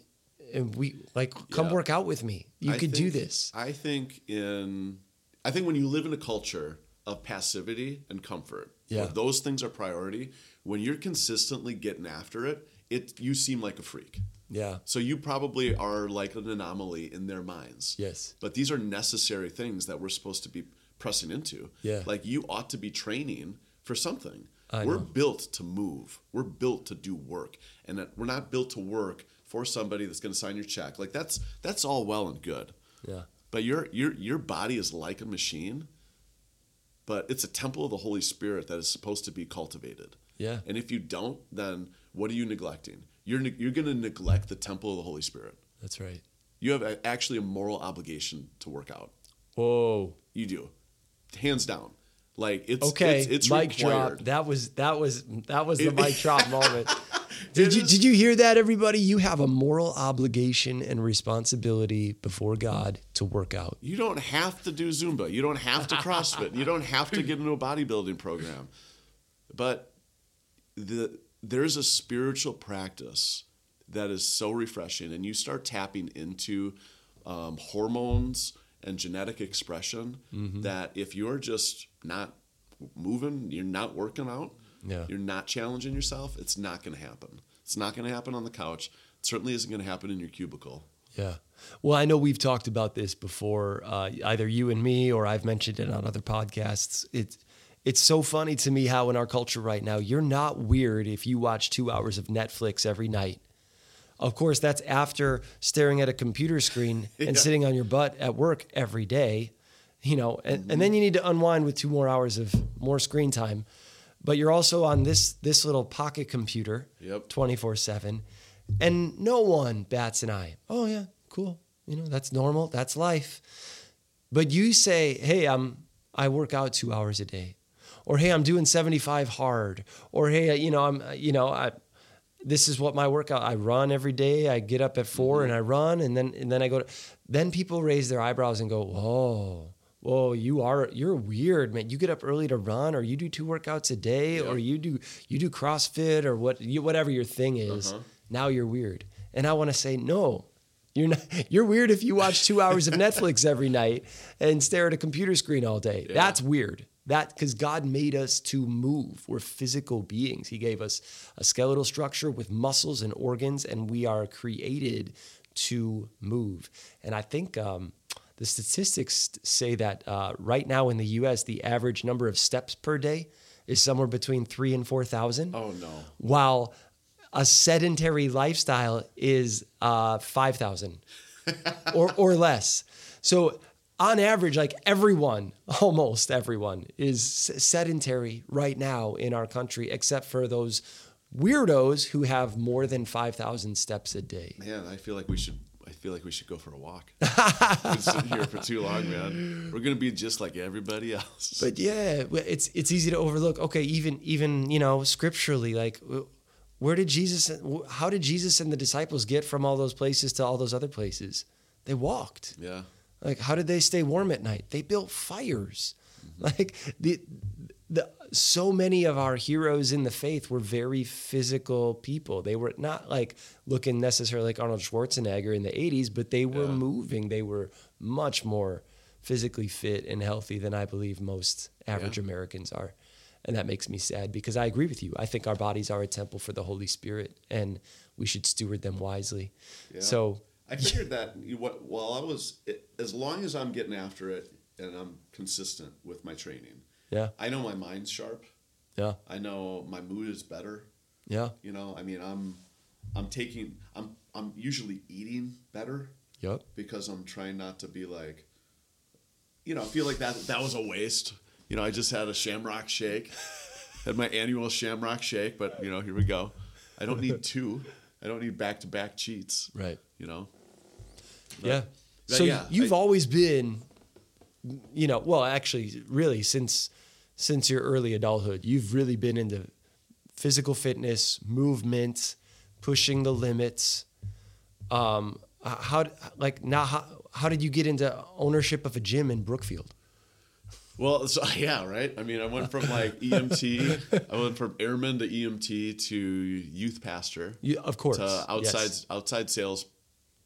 and we like come Yeah. work out with me. You I could do this. I think in I think when you live in a culture of passivity and comfort, Yeah. those things are priority, when you're consistently getting after it, it you seem like a freak. Yeah. So you probably are like an anomaly in their minds. Yes. But these are necessary things that we're supposed to be pressing into. Yeah. Like you ought to be training for something. I we're know. built to move. We're built to do work. And that we're not built to work for somebody that's going to sign your check. Like that's that's all well and good. Yeah. But your your your body is like a machine, but it's a temple of the Holy Spirit that is supposed to be cultivated. Yeah. And if you don't, then what are you neglecting? You're you're going to neglect the temple of the Holy Spirit. That's right. You have a, actually a moral obligation to work out. Whoa. You do, hands down. Like it's Okay, It's, it's mic required. drop. That was that was that was the It- mic drop moment. Did you did you hear that, everybody? You have a moral obligation and responsibility before God to work out. You don't have to do Zumba. You don't have to CrossFit. you don't have to get into a bodybuilding program. But the there's a spiritual practice that is so refreshing, and you start tapping into um, hormones and genetic expression. That if you're just not moving, you're not working out, Yeah. you're not challenging yourself, it's not going to happen. It's not going to happen on the couch. It certainly isn't going to happen in your cubicle. Yeah. Well, I know we've talked about this before, uh, either you and me, or I've mentioned it on other podcasts. It's it's so funny to me how in our culture right now, you're not weird if you watch two hours of Netflix every night. Of course, that's after staring at a computer screen and Yeah. sitting on your butt at work every day, you know, and, and then you need to unwind with two more hours of more screen time. But you're also on this this little pocket computer Yep. 24 7 and no one bats an eye. Oh yeah cool. You know that's normal that's life. But you say hey i'm i work out two hours a day. Or hey i'm doing 75 hard. Or hey you know i'm you know i this is what my workout i run every day. I get up at 4 mm-hmm. and i run and then and then i go to then people raise their eyebrows and go whoa whoa you are you're weird man. You get up early to run or you do two workouts a day or you do you do crossfit or what you, whatever your thing is now you're weird. And i want to say no you're not you're weird if you watch two hours of netflix every night and stare at a computer screen all day. That's weird. That because god made us to move. We're physical beings. He gave us a skeletal structure with muscles and organs and we are created to move. And i think um, the statistics say that uh, right now in the us the average number of steps per day is somewhere between three and four thousand Oh no. while a sedentary lifestyle is uh, 5,000 or, or less. So, on average, like everyone, almost everyone, is sedentary right now in our country, except for those weirdos who have more than 5,000 steps a day. Man, I feel like we should. Feel like we should go for a walk. I've sitting here for too long, man. We're gonna be just like everybody else. But yeah, it's it's easy to overlook. Okay, even even you know scripturally, like where did Jesus? How did Jesus and the disciples get from all those places to all those other places? They walked. yeah, Like how did they stay warm at night? They built fires. Mm-hmm. Like the the so many of our heroes in the faith were very physical people. They were not like looking necessarily like Arnold Schwarzenegger in the 80s, but they were Yeah. moving. They were much more physically fit and healthy than I believe most average Yeah. Americans are. And that makes me sad because I agree with you. I think our bodies are a temple for the Holy Spirit and we should steward them wisely. Yeah. So, I figured that while I was as long as I'm getting after it and I'm consistent with my training, yeah, I know my mind's sharp. yeah, I know my mood is better. yeah, You know, I mean, I'm I'm taking I'm I'm usually eating better yep. because I'm trying not to be like, you know, I feel like that that was a waste. You know, I just had a Shamrock Shake, had my annual Shamrock Shake, but you know, here we go. I don't need two. I don't need back to back cheats. Right. You know. Yeah. but So yeah, you've I- always been, you know, well, actually, really since since your early adulthood, you've really been into physical fitness, movement, pushing the limits. Um, how like now how how did you get into ownership of a gym in Brookfield? Well, so, yeah, right. I mean, I went from like EMT, I went from airman to EMT to youth pastor yeah, of course. to outside Yes. outside sales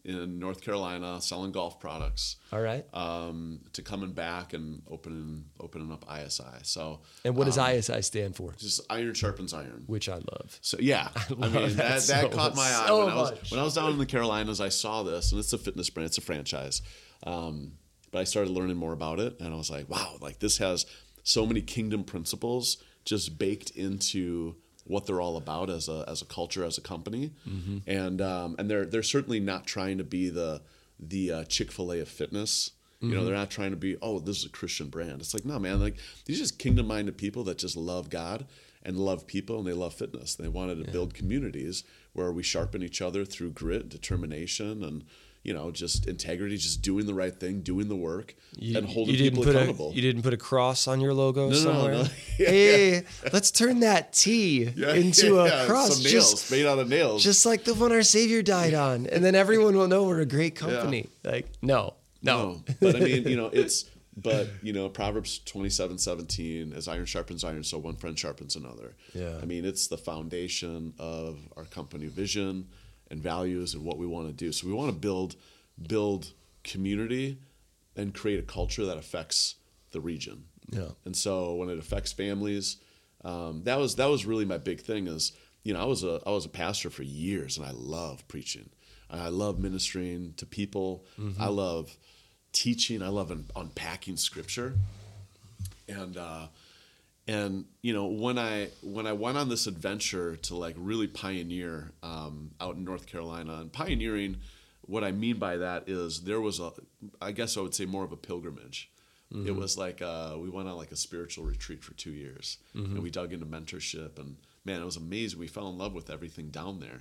in North Carolina, selling golf products. All right. um, to coming back and opening opening up ISI. So And what does um, ISI stand for? just iron sharpens iron. Which I love. So yeah, I, love mean that that, that, caught my eye so when I was when I was down in the Carolinas. I saw this, and it's a fitness brand, it's a franchise. Um, but I started learning more about it, and I was like, wow, like this has so many kingdom principles just baked into what they're all about as a as a culture, as a company, Mm-hmm. and um, and they're they're certainly not trying to be the the uh, Chick Fil A of fitness. You Mm-hmm. know, they're not trying to be, oh, this is a Christian brand. It's like, no, man, like these just kingdom minded people that just love God and love people and they love fitness. They wanted to build communities where we sharpen each other through grit, determination, and you know, just integrity, just doing the right thing, doing the work, and holding people put accountable. A, you didn't put a cross on your logo no, somewhere. no. Yeah, hey, let's turn that T Yeah, into yeah, a yeah, cross. some just made out of nails. just like the one our Savior died on, and then everyone will know we're a great company. Like, no, no, but I mean, you know, it's but you know, Proverbs twenty seven seventeen, as iron sharpens iron, so one friend sharpens another. Yeah. I mean, it's the foundation of our company vision and values and what we want to do. So we want to build build community and create a culture that affects the region. Yeah. And so when it affects families, um, that was that was really my big thing. Is you know I was a I was a pastor for years and I love preaching. I love ministering to people. I love teaching. I love un- unpacking scripture. And uh, and you know when I when I went on this adventure to like really pioneer um, out in North Carolina and pioneering, what I mean by that is there was a I guess I would say more of a pilgrimage. It was like uh, we went on like a spiritual retreat for two years, and we dug into mentorship, and man, it was amazing. We fell in love with everything down there,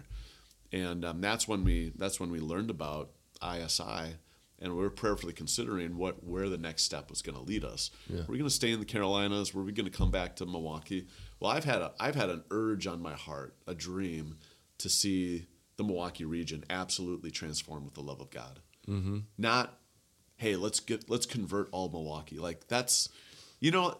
and um, that's when we that's when we learned about ISI, and we were prayerfully considering what where the next step was going to lead us. Were we going to stay in the Carolinas? Were we going to come back to Milwaukee? Well, I've had a I've had an urge on my heart, a dream, to see the Milwaukee region absolutely transformed with the love of God. Mm-hmm. Not, hey, let's get let's convert all Milwaukee. Like that's, you know.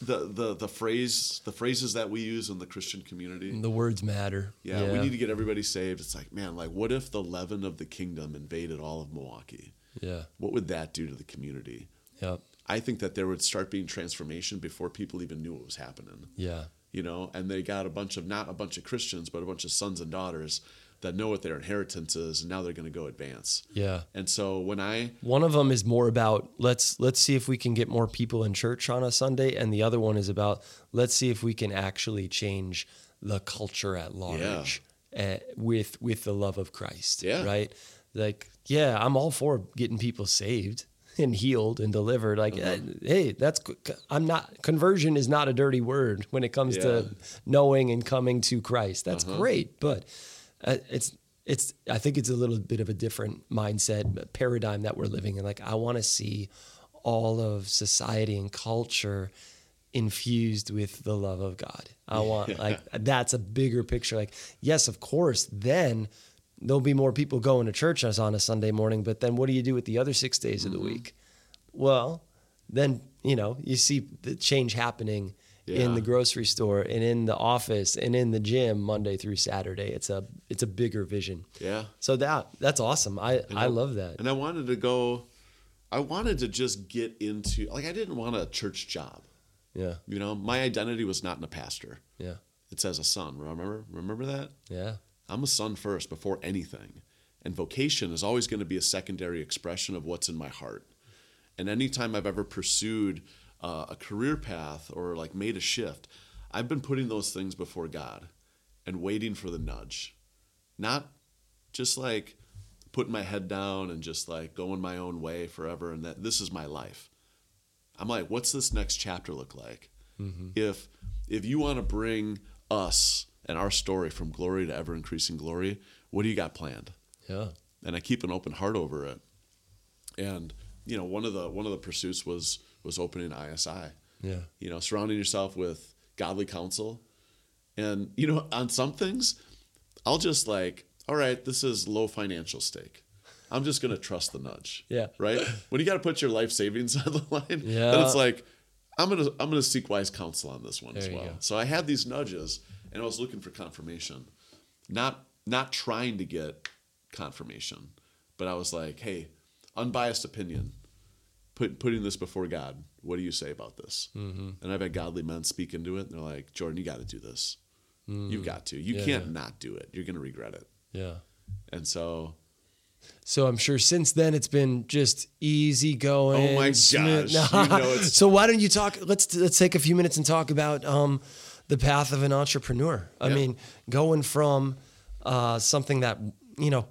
The, the the phrase the phrases that we use in the Christian community the words matter. yeah, we need to get everybody saved. It's like, man, like what if the leaven of the kingdom invaded all of Milwaukee? Yeah, What would that do to the community? yeah, I think that there would start being transformation before people even knew what was happening. yeah, You know, and they got a bunch of not a bunch of Christians, but a bunch of sons and daughters that know what their inheritance is, and now they're going to go advance. yeah. And so when I One of them is more about let's let's see if we can get more people in church on a Sunday, and the other one is about let's see if we can actually change the culture at large uh, with with the love of Christ. Yeah. Right. Like, yeah, I'm all for getting people saved and healed and delivered. Like, Uh-huh. uh, hey, that's I'm not conversion is not a dirty word when it comes Yeah. to knowing and coming to Christ. That's Uh-huh. great, but uh, it's it's I think it's a little bit of a different mindset paradigm that we're living in. Like I want to see all of society and culture infused with the love of God. I want like that's a bigger picture. Like yes, of course, then there'll be more people going to church as on a Sunday morning, but then what do you do with the other 6 days of the mm-hmm. week? Well, then, you know, you see the change happening in the grocery store and in the office and in the gym Monday through Saturday. It's a it's a bigger vision. Yeah. So that that's awesome. I I love that. And I wanted to go, I wanted to just get into, like, I didn't want a church job. Yeah. You know, my identity was not in a pastor. Yeah. It's as a son. Remember? Remember that? Yeah. I'm a son first before anything. And vocation is always going to be a secondary expression of what's in my heart. And anytime I've ever pursued uh, a career path or like made a shift, I've been putting those things before God and waiting for the nudge. Not just like putting my head down and just like going my own way forever and that this is my life. I'm like, what's this next chapter look like? If if you want to bring us and our story from glory to ever increasing glory, what do you got planned? Yeah. And I keep an open heart over it. And you know, one of the one of the pursuits was was opening ISI. Yeah. You know, surrounding yourself with godly counsel. And you know, on some things, I'll just like, all right, this is low financial stake. I'm just gonna trust the nudge. Yeah. Right? When you gotta put your life savings on the line, Yeah. then it's like, I'm gonna I'm gonna seek wise counsel on this one as There you well. So I had these nudges and I was looking for confirmation. Not not trying to get confirmation, but I was like, hey, unbiased opinion. Put, putting this before God, what do you say about this? Mm-hmm. And I've had godly men speak into it, and they're like, Jordan, you got to do this. You've got to. You Mm. Yeah, can't yeah. not do it. You're going to regret it. Yeah. And so, So I'm sure since then it's been just easy going. Oh my gosh, you know so why don't you talk? Let's let's take a few minutes and talk about um, the path of an entrepreneur. I Yeah. mean, going from uh, something that you know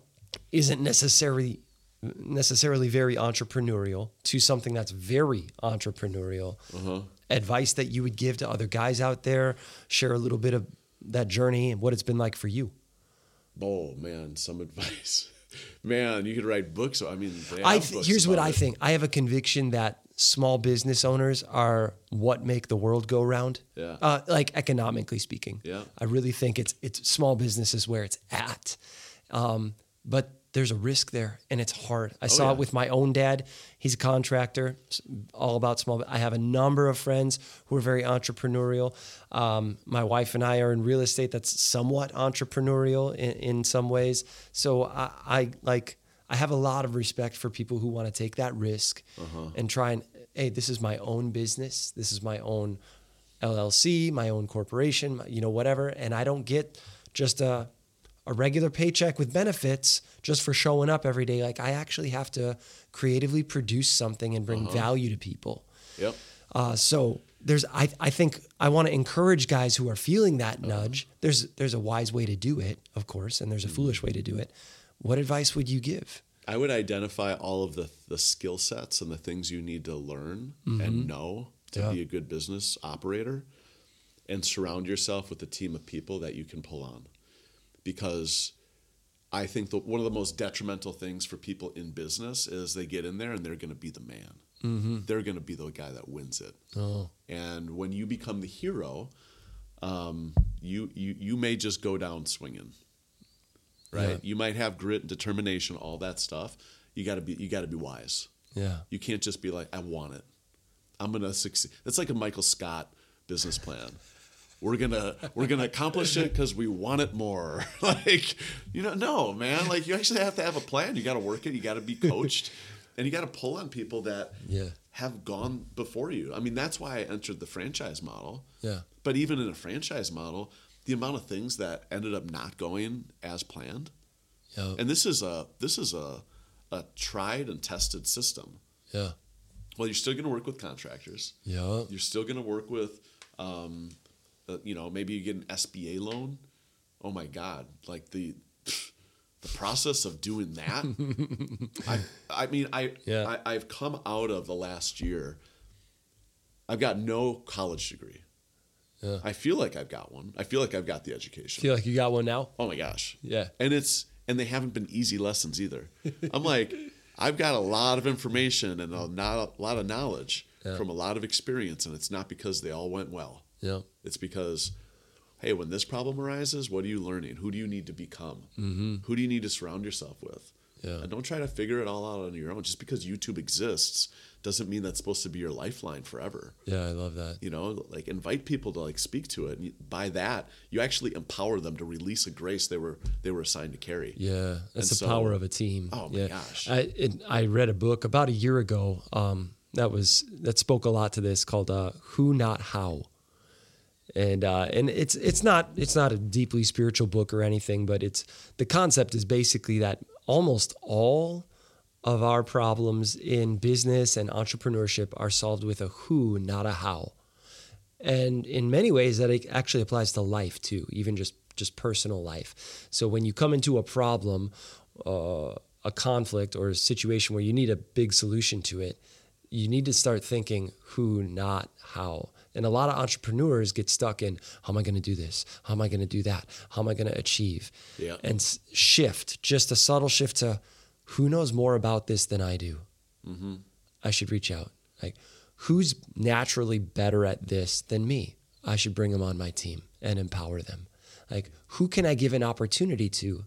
isn't necessarily necessarily very entrepreneurial to something that's very entrepreneurial. uh-huh. Advice that you would give to other guys out there. Share a little bit of that journey and what it's been like for you. oh man, some advice. man, you could write books. I mean, I th- here's what about I think. I have a conviction that small business owners are what make the world go round. Yeah. Uh, like economically speaking. Yeah. I really think it's it's small businesses where it's at. Um, but there's a risk there, and it's hard. I saw Oh, yeah. it with my own dad. He's a contractor, all about small. I have a number of friends who are very entrepreneurial. Um, my wife and I are in real estate that's somewhat entrepreneurial in, in some ways. So I, I like. I have a lot of respect for people who want to take that risk Uh-huh. and try and. Hey, this is my own business. This is my own LLC, my own corporation, you know, whatever. And I don't get just a a regular paycheck with benefits just for showing up every day. Like I actually have to creatively produce something and bring value to people. Yep. Uh, so there's I, I think I want to encourage guys who are feeling that nudge. There's there's a wise way to do it, of course, and there's a foolish way to do it. What advice would you give? I would identify all of the the skill sets and the things you need to learn and know to Yeah. be a good business operator and surround yourself with a team of people that you can pull on. Because I think the, one of the most detrimental things for people in business is they get in there and they're going to be the man. They're going to be the guy that wins it. Oh, And when you become the hero, um, you, you you may just go down swinging, right? Yeah. You might have grit and determination, all that stuff. You got to be you got to be wise. yeah. You can't just be like, I want it. I'm gonna succeed. That's like a Michael Scott business plan. We're gonna we're gonna accomplish it because we want it more. like you know, no man. Like you actually have to have a plan. You got to work it. You got to be coached, and you got to pull on people that Yeah. have gone before you. I mean, that's why I entered the franchise model. Yeah. But even in a franchise model, the amount of things that ended up not going as planned, Yeah. and this is a this is a a tried and tested system. Yeah. Well, you're still going to work with contractors. Yeah. You're still going to work with, um, uh, you know, maybe you get an SBA loan. Oh my God! Like the the process of doing that. I I mean I, Yeah. I I've come out of the last year. I've got no college degree. Yeah. I feel like I've got one. I feel like I've got the education. Feel like you got one now? Oh my gosh. Yeah. And it's and they haven't been easy lessons either. I'm like, I've got a lot of information and a, not a lot of knowledge Yeah. from a lot of experience, and it's not because they all went well. Yeah. It's because, hey, when this problem arises, what are you learning? Who do you need to become? Mm-hmm. Who do you need to surround yourself with? Yeah. And don't try to figure it all out on your own. Just because YouTube exists doesn't mean that's supposed to be your lifeline forever. Yeah, I love that. You know, like invite people to like speak to it. And by that, you actually empower them to release a grace they were they were assigned to carry. Yeah, that's And the so- power of a team. Oh my yeah. gosh. I it, I read a book about a year ago. Um, that was that spoke a lot to this called uh, "Who Not How," and uh, and it's it's not it's not a deeply spiritual book or anything, but it's the concept is basically that almost all of our problems in business and entrepreneurship are solved with a who, not a how. And in many ways, that it actually applies to life too, even just just personal life. So when you come into a problem, uh, a conflict, or a situation where you need a big solution to it, you need to start thinking who, not how. And a lot of entrepreneurs get stuck in how am I going to do this? How am I going to do that? How am I going to achieve? Yeah. And shift, just a subtle shift to who knows more about this than I do. I should reach out. Like, who's naturally better at this than me? I should bring them on my team and empower them. Like, who can I give an opportunity to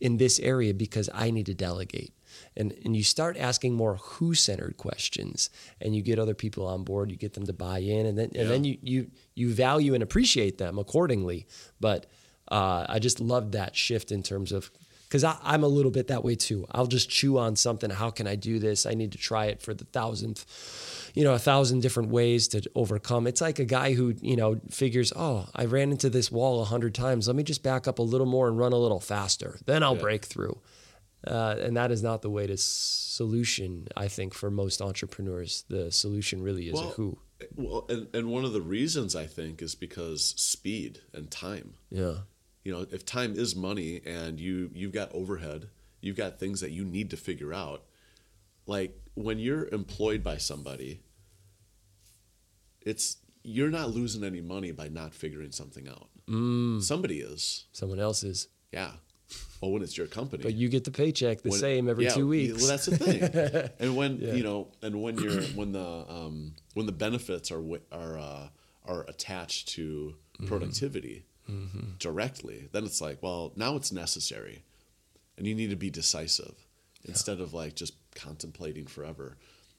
in this area because I need to delegate? And, and you start asking more who centered questions and you get other people on board, you get them to buy in, and then, and then you, you, you value and appreciate them accordingly. But uh, I just loved that shift in terms of because I'm a little bit that way too. I'll just chew on something. How can I do this? I need to try it for the thousandth, you know, a thousand different ways to overcome. It's like a guy who, you know, figures, oh, I ran into this wall a hundred times. Let me just back up a little more and run a little faster. Then I'll Yeah. break through. Uh, and that is not the way to solution, I think, for most entrepreneurs. The solution really is a who. Well, and, and one of the reasons I think is because speed and time. Yeah. You know, if time is money and you you've got overhead, you've got things that you need to figure out. Like when you're employed by somebody, it's you're not losing any money by not figuring something out. Mm. Somebody is, Someone else is yeah. Well, when it's your company, But you get the paycheck the when- same every yeah, two weeks. Well, that's the thing. and when you know, and when you're when the um, when the benefits are are uh, are attached to Mm-hmm. Productivity directly, then it's like, well, now it's necessary, and you need to be decisive instead of like just contemplating forever.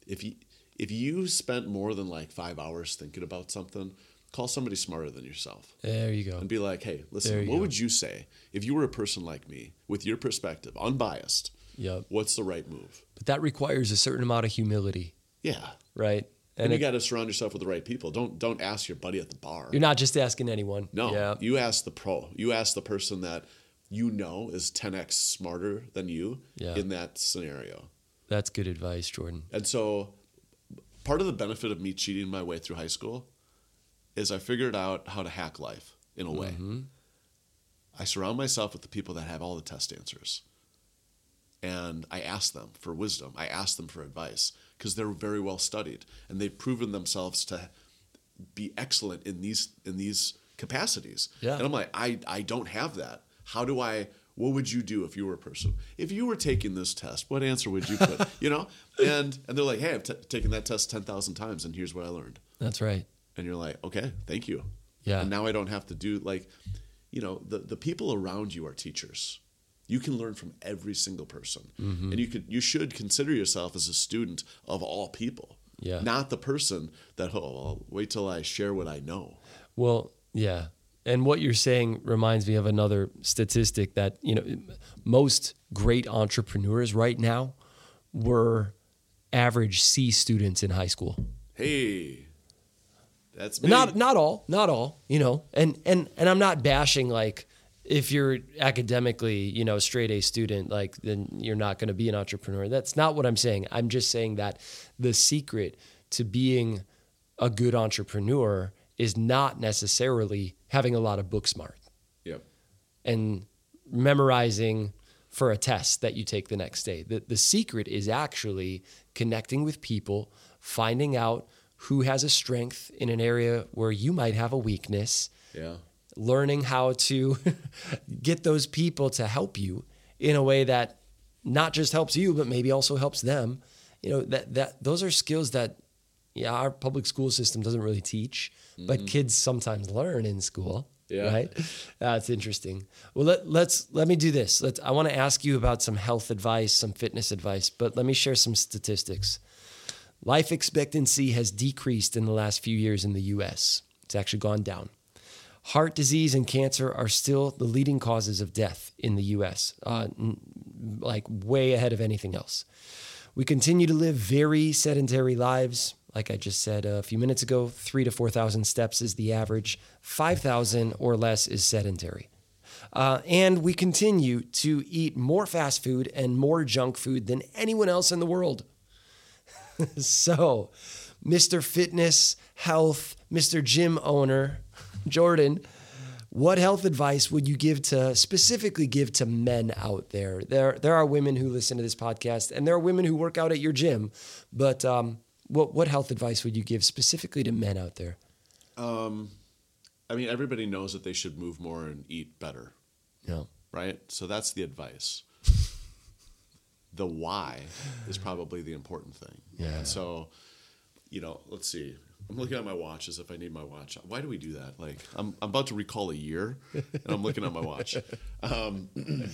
If you if you spent more than like five hours thinking about something, call somebody smarter than yourself there you go. and be like, hey, listen, what go. would you say if you were a person like me with your perspective, unbiased? Yep. What's the right move? But that requires a certain amount of humility, Yeah. right? And, it- you got to surround yourself with the right people. Don't don't ask your buddy at the bar. You're not just asking anyone. no, Yeah. you ask the pro. You ask the person that you know is 10x smarter than you Yeah. in that scenario. That's good advice, Jordan. And so part of the benefit of me cheating my way through high school is I figured out how to hack life in a way. Mm-hmm. I surround myself with the people that have all the test answers. And I ask them for wisdom. I ask them for advice because they're very well studied and they've proven themselves to be excellent in these in these capacities. Yeah. And I'm like, I, I don't have that. How do I what would you do if you were a person? If you were taking this test, what answer would you put? you know? And and they're like, hey, I've t- taken that test 10,000 times and here's what I learned. That's right. And you're like, okay, thank you. Yeah. And now I don't have to do like, you know, the, the people around you are teachers. You can learn from every single person. Mm-hmm. And you could you should consider yourself as a student of all people. Yeah. Not the person that, oh, well, wait till I share what I know. Well, yeah. And what you're saying reminds me of another statistic that, you know, most great entrepreneurs right now were average C students in high school. Hey, that's me. Not not all, not all, you know. And and and I'm not bashing like if you're academically, you know, straight A student, like then you're not going to be an entrepreneur. That's not what I'm saying. I'm just saying that the secret to being a good entrepreneur is not necessarily having a lot of book smart Yep. and memorizing for a test that you take the next day. The, the secret is actually connecting with people, finding out who has a strength in an area where you might have a weakness, Yeah. Learning how to get those people to help you in a way that not just helps you, but maybe also helps them. You know, that, that those are skills that yeah, our public school system doesn't really teach, but mm-hmm. kids sometimes learn in school. Yeah. Right. That's interesting. Well, let, let's let me do this. Let's. I want to ask you about some health advice, some fitness advice, but let me share some statistics. Life expectancy has decreased in the last few years in the U.S. It's actually gone down. Heart disease and cancer are still the leading causes of death in the U.S. Uh, like way ahead of anything else. We continue to live very sedentary lives. Like I just said a few minutes ago, three to 4,000 steps is the average, 5,000 or less is sedentary. Uh, and we continue to eat more fast food and more junk food than anyone else in the world. so, Mr. Fitness, Health, Mr. Gym owner, Jordan, what health advice would you give to specifically give to men out there? There, there are women who listen to this podcast, and there are women who work out at your gym. But um, what what health advice would you give specifically to men out there? I mean, everybody knows that they should move more and eat better, No. right? So that's the advice. the why is probably the important thing. Yeah. And so, you know, let's see. I'm looking at my watch as if I need my watch. Why do we do that? Like, I'm, I'm about to recall a year, and I'm looking at my watch. Um,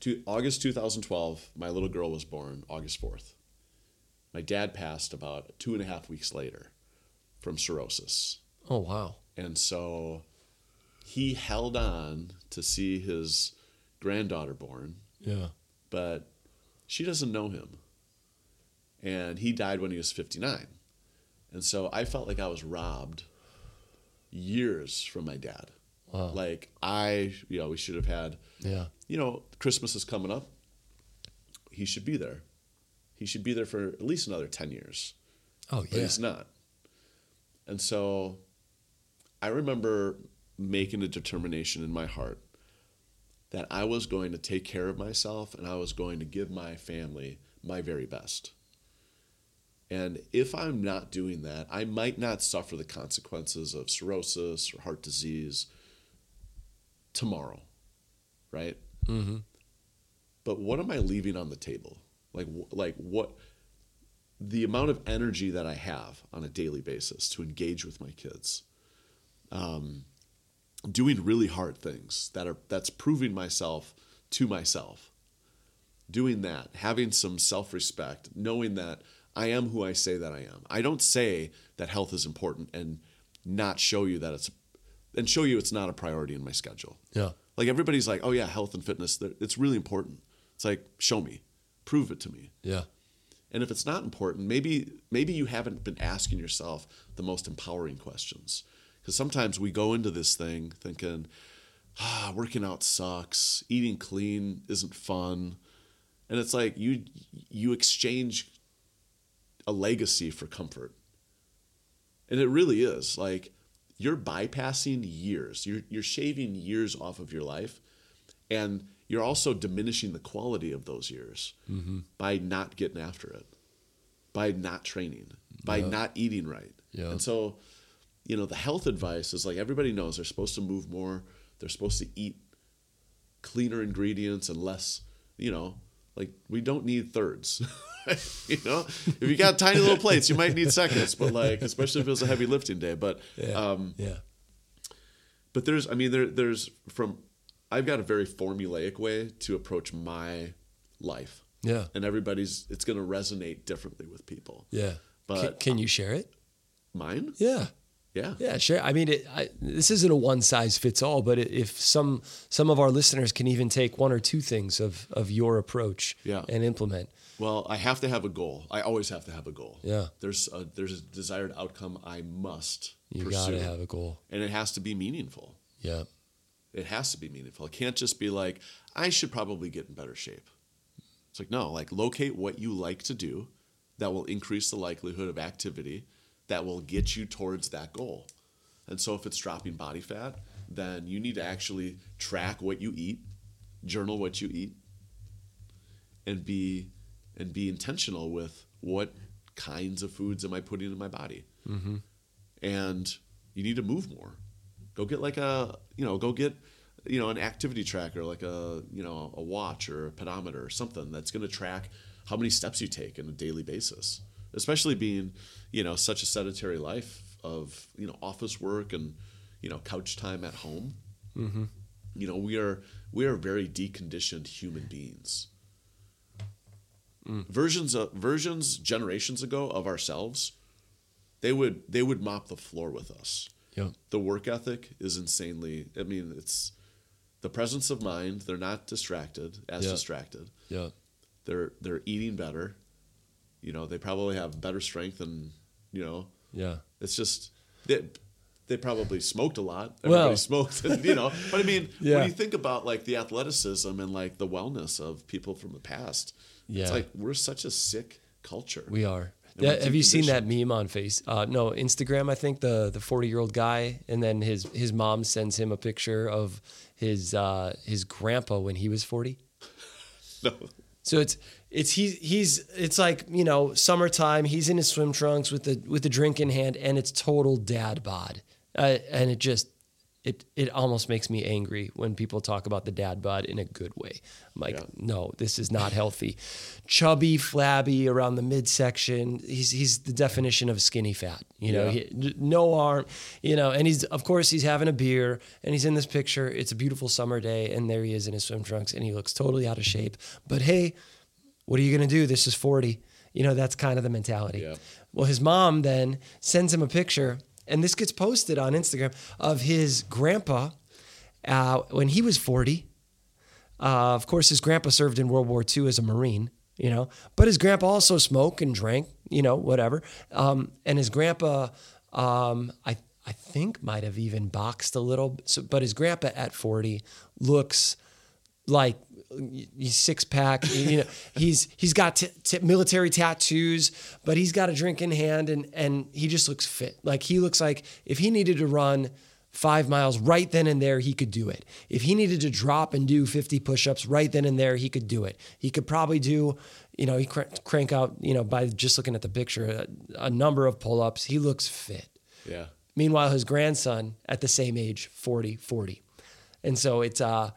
to August 2012, my little girl was born August 4th. My dad passed about two and a half weeks later from cirrhosis. Oh wow. And so he held on to see his granddaughter born, Yeah. but she doesn't know him. And he died when he was 59. And so I felt like I was robbed years from my dad. Wow. Like I, you know, we should have had, Yeah. you know, Christmas is coming up. He should be there. He should be there for at least another 10 years Oh yeah. but he's not. And so I remember making a determination in my heart that I was going to take care of myself and I was going to give my family my very best. And if I'm not doing that, I might not suffer the consequences of cirrhosis or heart disease tomorrow, right? Mm-hmm. But what am I leaving on the table? Like, like what? the amount of energy that I have on a daily basis to engage with my kids, um, doing really hard things that are that's proving myself to myself, doing that, having some self respect, knowing that I am who I say that I am. I don't say that health is important and not show you that it's and show you it's not a priority in my schedule. Yeah. Like everybody's like, oh yeah, health and fitness, it's really important. It's like, show me, prove it to me. Yeah. And if it's not important, maybe maybe you haven't been asking yourself the most empowering questions. Because sometimes we go into this thing thinking, ah, working out sucks, eating clean isn't fun, and it's like you you exchange a legacy for comfort, and it really is like you're bypassing years. You're you're shaving years off of your life, and you're also diminishing the quality of those years mm-hmm. by not getting after it, by not training, by Yeah. not eating right. Yeah. And so, you know, the health advice is like everybody knows they're supposed to move more, they're supposed to eat cleaner ingredients and less, you know, like we don't need thirds. you know, if you got tiny little plates, you might need seconds, but like, especially if it was a heavy lifting day. But, Yeah. um, yeah. but there's, I mean, there, there's from, I've got a very formulaic way to approach my life, Yeah. and everybody's, it's going to resonate differently with people. Yeah. But- can, can you share it? Mine, Yeah. yeah, Yeah, sure. I mean, it, I, this isn't a one size fits all, but if some some of our listeners can even take one or two things of of your approach Yeah. and implement. Well, I have to have a goal. I always have to have a goal. Yeah. There's a, there's a desired outcome I must You pursue, got to have a goal. and it has to be meaningful. Yeah. It has to be meaningful. It can't just be like I should probably get in better shape. It's like no, like locate what you like to do that will increase the likelihood of activity that will get you towards that goal. And so if it's dropping body fat, then you need to actually track what you eat, journal what you eat, and be and be intentional with what kinds of foods am I putting in my body. Mm-hmm. And you need to move more. Go get like a you know go get you know an activity tracker like a you know a watch or a pedometer or something that's going to track how many steps you take on a daily basis. Especially being you know such a sedentary life of you know office work and you know couch time at home. Mm-hmm. You know, we are we are very deconditioned human beings. Mm. Versions of versions generations ago of ourselves, they would they would mop the floor with us. Yeah. The work ethic is insanely. I mean, it's the presence of mind. They're not distracted as Yeah. distracted. Yeah. They're they're eating better. You know, they probably have better strength and you know, Yeah. it's just they, they probably smoked a lot. Well- Everybody smoked, you know. But I mean, Yeah. when you think about like the athleticism and like the wellness of people from the past, Yeah. it's like we're such a sick culture. We are. Yeah, have you seen that meme on Face? Uh, no, Instagram. I think the the forty year old guy, and then his his mom sends him a picture of his uh, his grandpa when he was forty. No. So it's it's he's he's it's like you know summertime. He's in his swim trunks with the with the drink in hand, and it's total dad bod, uh, and it just it it almost makes me angry when people talk about the dad bod in a good way. I'm like, Yeah. no, this is not healthy. Chubby, flabby around the midsection. He's he's the definition of skinny fat. You know, Yeah. he, no arm. You know, and he's of course he's having a beer, and he's in this picture. It's a beautiful summer day, and there he is in his swim trunks, and he looks totally out of shape. But hey, what are you going to do? This is 40. You know, that's kind of the mentality. Yeah. Well, his mom then sends him a picture, and this gets posted on Instagram of his grandpa uh, when he was 40. Uh, of course, his grandpa served in World War II as a Marine, you know, but his grandpa also smoked and drank, you know, whatever. Um, and his grandpa, um, I, I think, might have even boxed a little, so, but his grandpa at 40 looks like he's six pack. You know, he's he's got t- t- military tattoos, but he's got a drink in hand, and and he just looks fit. Like he looks like if he needed to run five miles right then and there, he could do it. If he needed to drop and do 50 push-ups right then and there, he could do it. He could probably do, you know, he cr- crank out, you know, by just looking at the picture, a, a number of pull-ups. He looks fit. Yeah. Meanwhile, his grandson at the same age, 40, 40. And so it's, uh,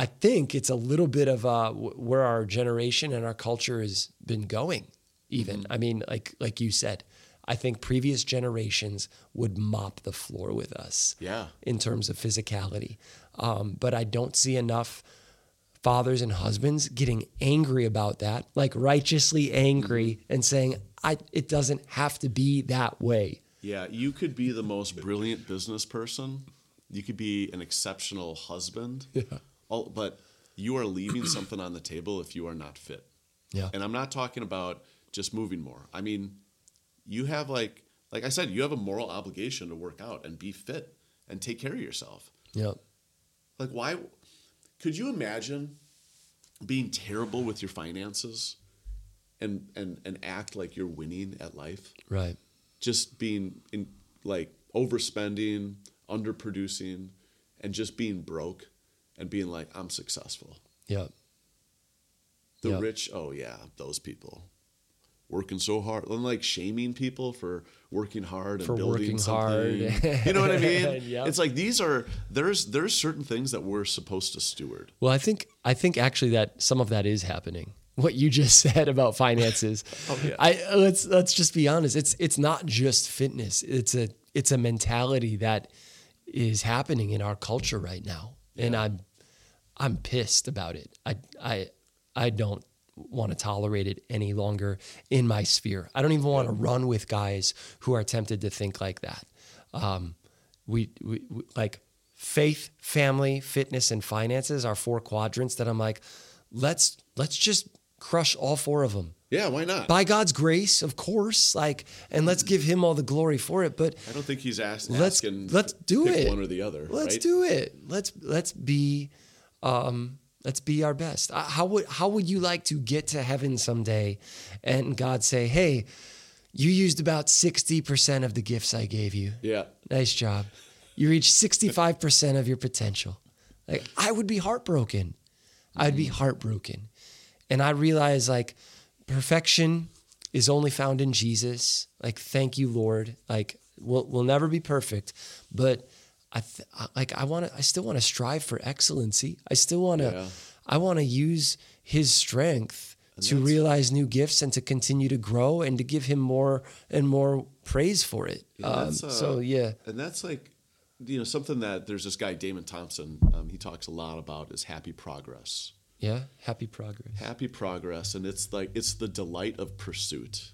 I think it's a little bit of uh, where our generation and our culture has been going. Even, I mean, like like you said, I think previous generations would mop the floor with us. Yeah. In terms of physicality, um, but I don't see enough fathers and husbands getting angry about that, like righteously angry and saying, "I it doesn't have to be that way." Yeah, you could be the most brilliant business person. You could be an exceptional husband. Yeah. All, but you are leaving something on the table if you are not fit. Yeah. And I'm not talking about just moving more. I mean, you have like like I said, you have a moral obligation to work out and be fit and take care of yourself. Yep. Like why could you imagine being terrible with your finances and and and act like you're winning at life? Right. just being in like overspending, underproducing, and just being broke and being like, I'm successful. Yeah. The Yeah. rich, oh yeah, those people working so hard and like shaming people for working hard and For building working something. hard. you know what I mean? Yep. It's like these are there's there's certain things that we're supposed to steward. Well, I think I think actually that some of that is happening. What you just said about finances. Oh, yeah. I let's let's just be honest. It's it's not just fitness. It's a it's a mentality that is happening in our culture right now. And I'm I'm pissed about it. I I I don't want to tolerate it any longer in my sphere. I don't even want to run with guys who are tempted to think like that. Um, we, we, we like faith, family, fitness, and finances are four quadrants that I'm like, let's let's just crush all four of them Yeah, why not? by God's grace, of course. Like, and let's give Him all the glory for it. But I don't think he's asked let's asking let's do it. one or the other. Let's right? do it. Let's let's be um let's be our best. Uh, How would how would you like to get to heaven someday and God say, "Hey, you used about 60% of the gifts I gave you. Yeah. Nice job. You reached 65% of your potential." Like I would be heartbroken. I'd be heartbroken. And I realize like perfection is only found in Jesus. Like thank you Lord. Like we'll we'll never be perfect, but I th- I- like I want to I still want to strive for excellency. I still want to Yeah. I want to use his strength to realize new gifts and to continue to grow and to give him more and more praise for it. Yeah, um, uh, so yeah. And that's like, you know, something that there's this guy Damon Thompson. Um, he talks a lot about is happy progress. Yeah, happy progress. Happy progress, and it's like it's the delight of pursuit.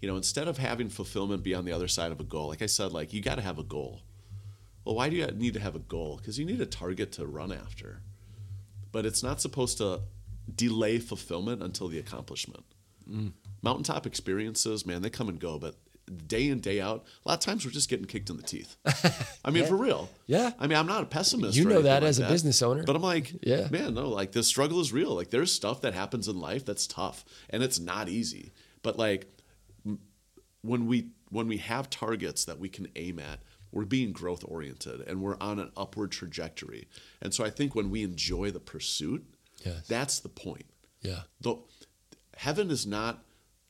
You know, instead of having fulfillment be on the other side of a goal, like I said, like you got to have a goal. Well, why do you need to have a goal? Because you need a target to run after. But it's not supposed to delay fulfillment until the accomplishment. Mm. Mountaintop experiences, man, they come and go, but day in day out, a lot of times we're just getting kicked in the teeth. I mean, Yeah. for real. Yeah. I mean, I'm not a pessimist. You know that like as a business owner. But I'm like, Yeah. man, no, like the struggle is real. Like there's stuff that happens in life that's tough and it's not easy. But like when we when we have targets that we can aim at, we're being growth oriented and we're on an upward trajectory. And so I think when we enjoy the pursuit, Yes. that's the point. Yeah. The heaven is not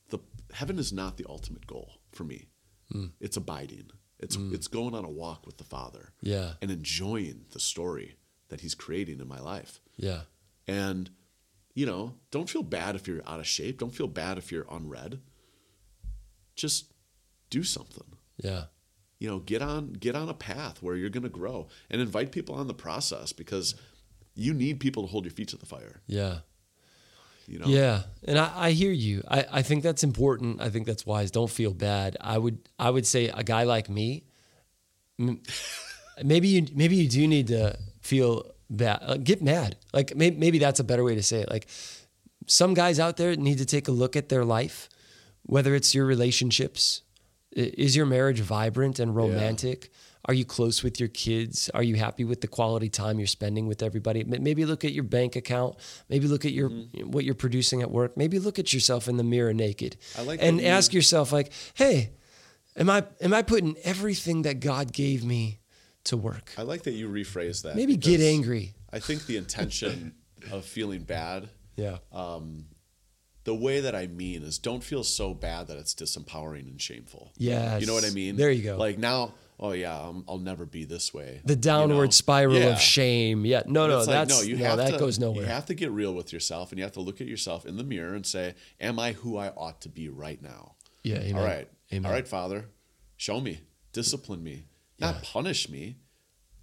the heaven is not the ultimate goal for me. Hmm. It's abiding. It's it's going on a walk with the Father Yeah. and enjoying the story that He's creating in my life. Yeah. And you know, don't feel bad if you're out of shape. Don't feel bad if you're unread. Just do something. Yeah. You know, get on get on a path where you're going to grow and invite people on the process because you need people to hold your feet to the fire. Yeah. You know, Yeah, and I, I hear you. I, I think that's important. I think that's wise. Don't feel bad. I would I would say a guy like me, maybe you maybe you do need to feel bad. Uh, get mad. Like maybe, maybe that's a better way to say it. Like some guys out there need to take a look at their life, whether it's your relationships. Is your marriage vibrant and romantic? Are you close with your kids? Are you happy with the quality time you're spending with everybody? Maybe look at your bank account. Maybe look at your mm-hmm. what you're producing at work. Maybe look at yourself in the mirror naked, I like and you- ask yourself like, "Hey, am I am I putting everything that God gave me to work?" I like that you rephrase that. Maybe get angry. I think the intention of feeling bad, Yeah, um, the way that I mean is don't feel so bad that it's disempowering and shameful. Yeah. You know what I mean? There you go. Like now, oh yeah, i I'll never be this way. the you downward know? spiral Yeah. of shame. Yeah, no, no, like, that's you no, have that to, goes nowhere. You have to get real with yourself, and you have to look at yourself in the mirror and say, "Am I who I ought to be right now?" yeah, amen. All right, amen. all right, Father, show me, discipline me, Yeah. not punish me,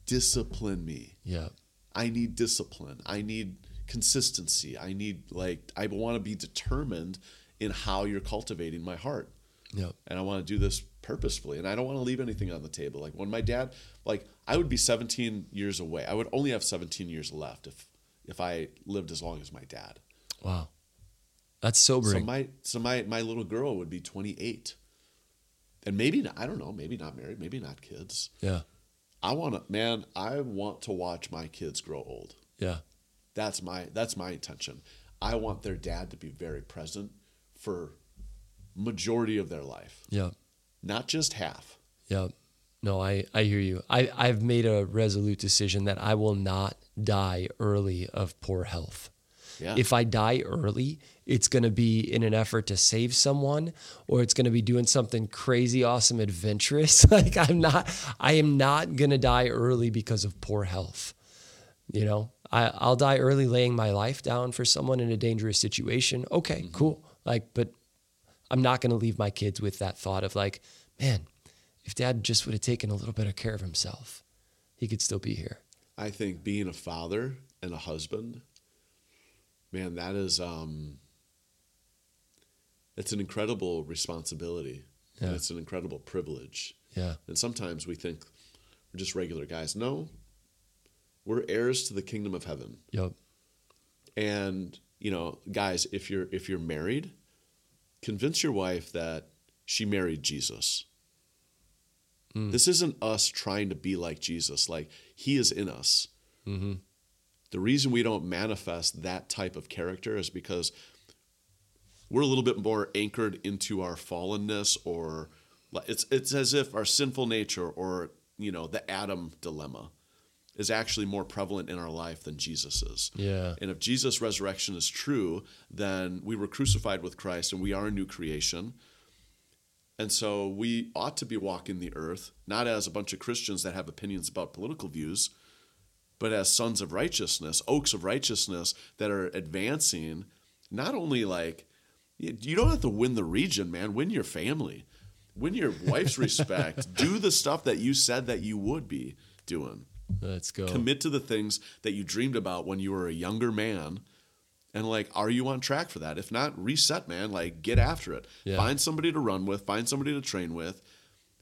discipline me. Yeah, I need discipline. I need consistency. I need like I want to be determined in how you're cultivating my heart. yeah, And I want to do this purposefully and I don't want to leave anything on the table. Like when my dad like I would be 17 years away. I would only have 17 years left if if I lived as long as my dad. wow, that's sobering. So my so my my little girl would be 28. And maybe not, I don't know, maybe not married, maybe not kids. yeah, I want to man, I want to watch my kids grow old. yeah, That's my that's my intention. I want their dad to be very present for majority of their life, yeah. not just half. Yeah. No, I, I hear you. I, I've made a resolute decision that I will not die early of poor health. Yeah. If I die early, it's going to be in an effort to save someone or it's going to be doing something crazy, awesome, adventurous. like I'm not, I am not going to die early because of poor health. You know, I, I'll die early laying my life down for someone in a dangerous situation. Okay, cool. Like, but I'm not going to leave my kids with that thought of like, man, if dad just would have taken a little better care of himself, he could still be here. I think being a father and a husband, man, that is um it's an incredible responsibility. And Yeah. it's an incredible privilege. Yeah. And sometimes we think we're just regular guys. No. We're heirs to the kingdom of heaven. Yep. And you know, guys, if you're if you're married, convince your wife that she married Jesus. This isn't us trying to be like Jesus. Like he is in us. Mm-hmm. The reason we don't manifest that type of character is because we're a little bit more anchored into our fallenness, or it's it's as if our sinful nature, or you know, the Adam dilemma, is actually more prevalent in our life than Jesus is. Yeah. And if Jesus' resurrection is true, then we were crucified with Christ and we are a new creation. And so we ought to be walking the earth, not as a bunch of Christians that have opinions about political views, but as sons of righteousness, oaks of righteousness that are advancing, not only like, you you don't have to win the region, man, win your family. win your wife's respect. Do the stuff that you said that you would be doing. Let's go. Commit to the things that you dreamed about when you were a younger man. And like, are you on track for that? If not, reset, man. Like, get after it. Yeah. Find somebody to run with, find somebody to train with,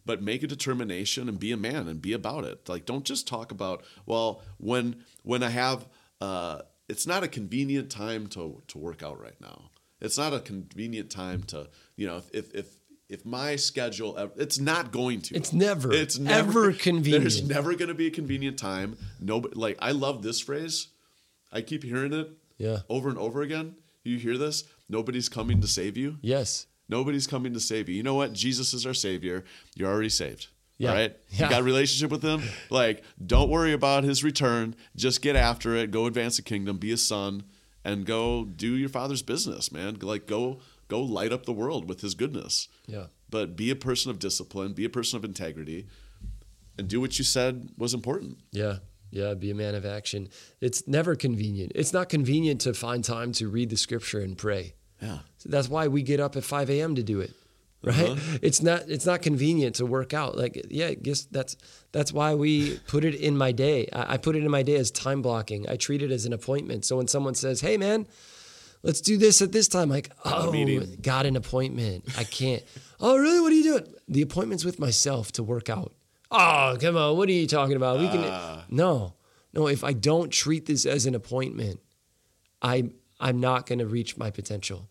but make a determination and be a man and be about it. Like, don't just talk about, well, when when I have uh it's not a convenient time to to work out right now. It's not a convenient time to, you know, if if if my schedule ev- it's not going to. It's never, It's never, ever convenient There's never going to be a convenient time. Nobody like I love this phrase. I keep hearing it Yeah. over and over again. You hear this? Nobody's coming to save you. Yes. Nobody's coming to save you. You know what? Jesus is our savior. You're already saved. Yeah. All right? Yeah. You got a relationship with him? Like, don't worry about his return. Just get after it. Go advance the kingdom. Be a son and go do your father's business, man. Like go go light up the world with his goodness. Yeah. But be a person of discipline, be a person of integrity, and do what you said was important. Yeah. Yeah. Be a man of action. It's never convenient. It's not convenient to find time to read the scripture and pray. Yeah. So that's why we get up at 5 a.m. to do it. Uh-huh. Right? It's not it's not convenient to work out. Like, yeah, I guess that's that's why we put it in my day. I, I put it in my day as time blocking. I treat it as an appointment. So when someone says, Hey man, let's do this at this time, like, oh got an appointment. I can't. oh, really? What are you doing? The appointment's with myself to work out. Oh, come on. What are you talking about? We can No. No, if I don't treat this as an appointment, I'm I'm not going to reach my potential.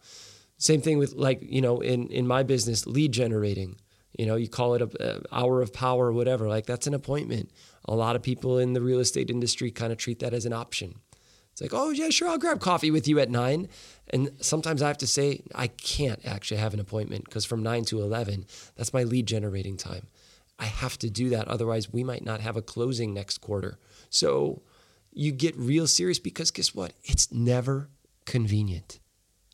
Same thing with like you know in in my business lead generating. You know, you call it a, a hour of power or whatever. Like that's an appointment. A lot of people in the real estate industry kind of treat that as an option. It's like, oh yeah, sure, I'll grab coffee with you at nine. And sometimes I have to say I can't actually have an appointment because from nine to eleven, that's my lead generating time. I have to do that. Otherwise, we might not have a closing next quarter. So you get real serious because guess what? It's never convenient.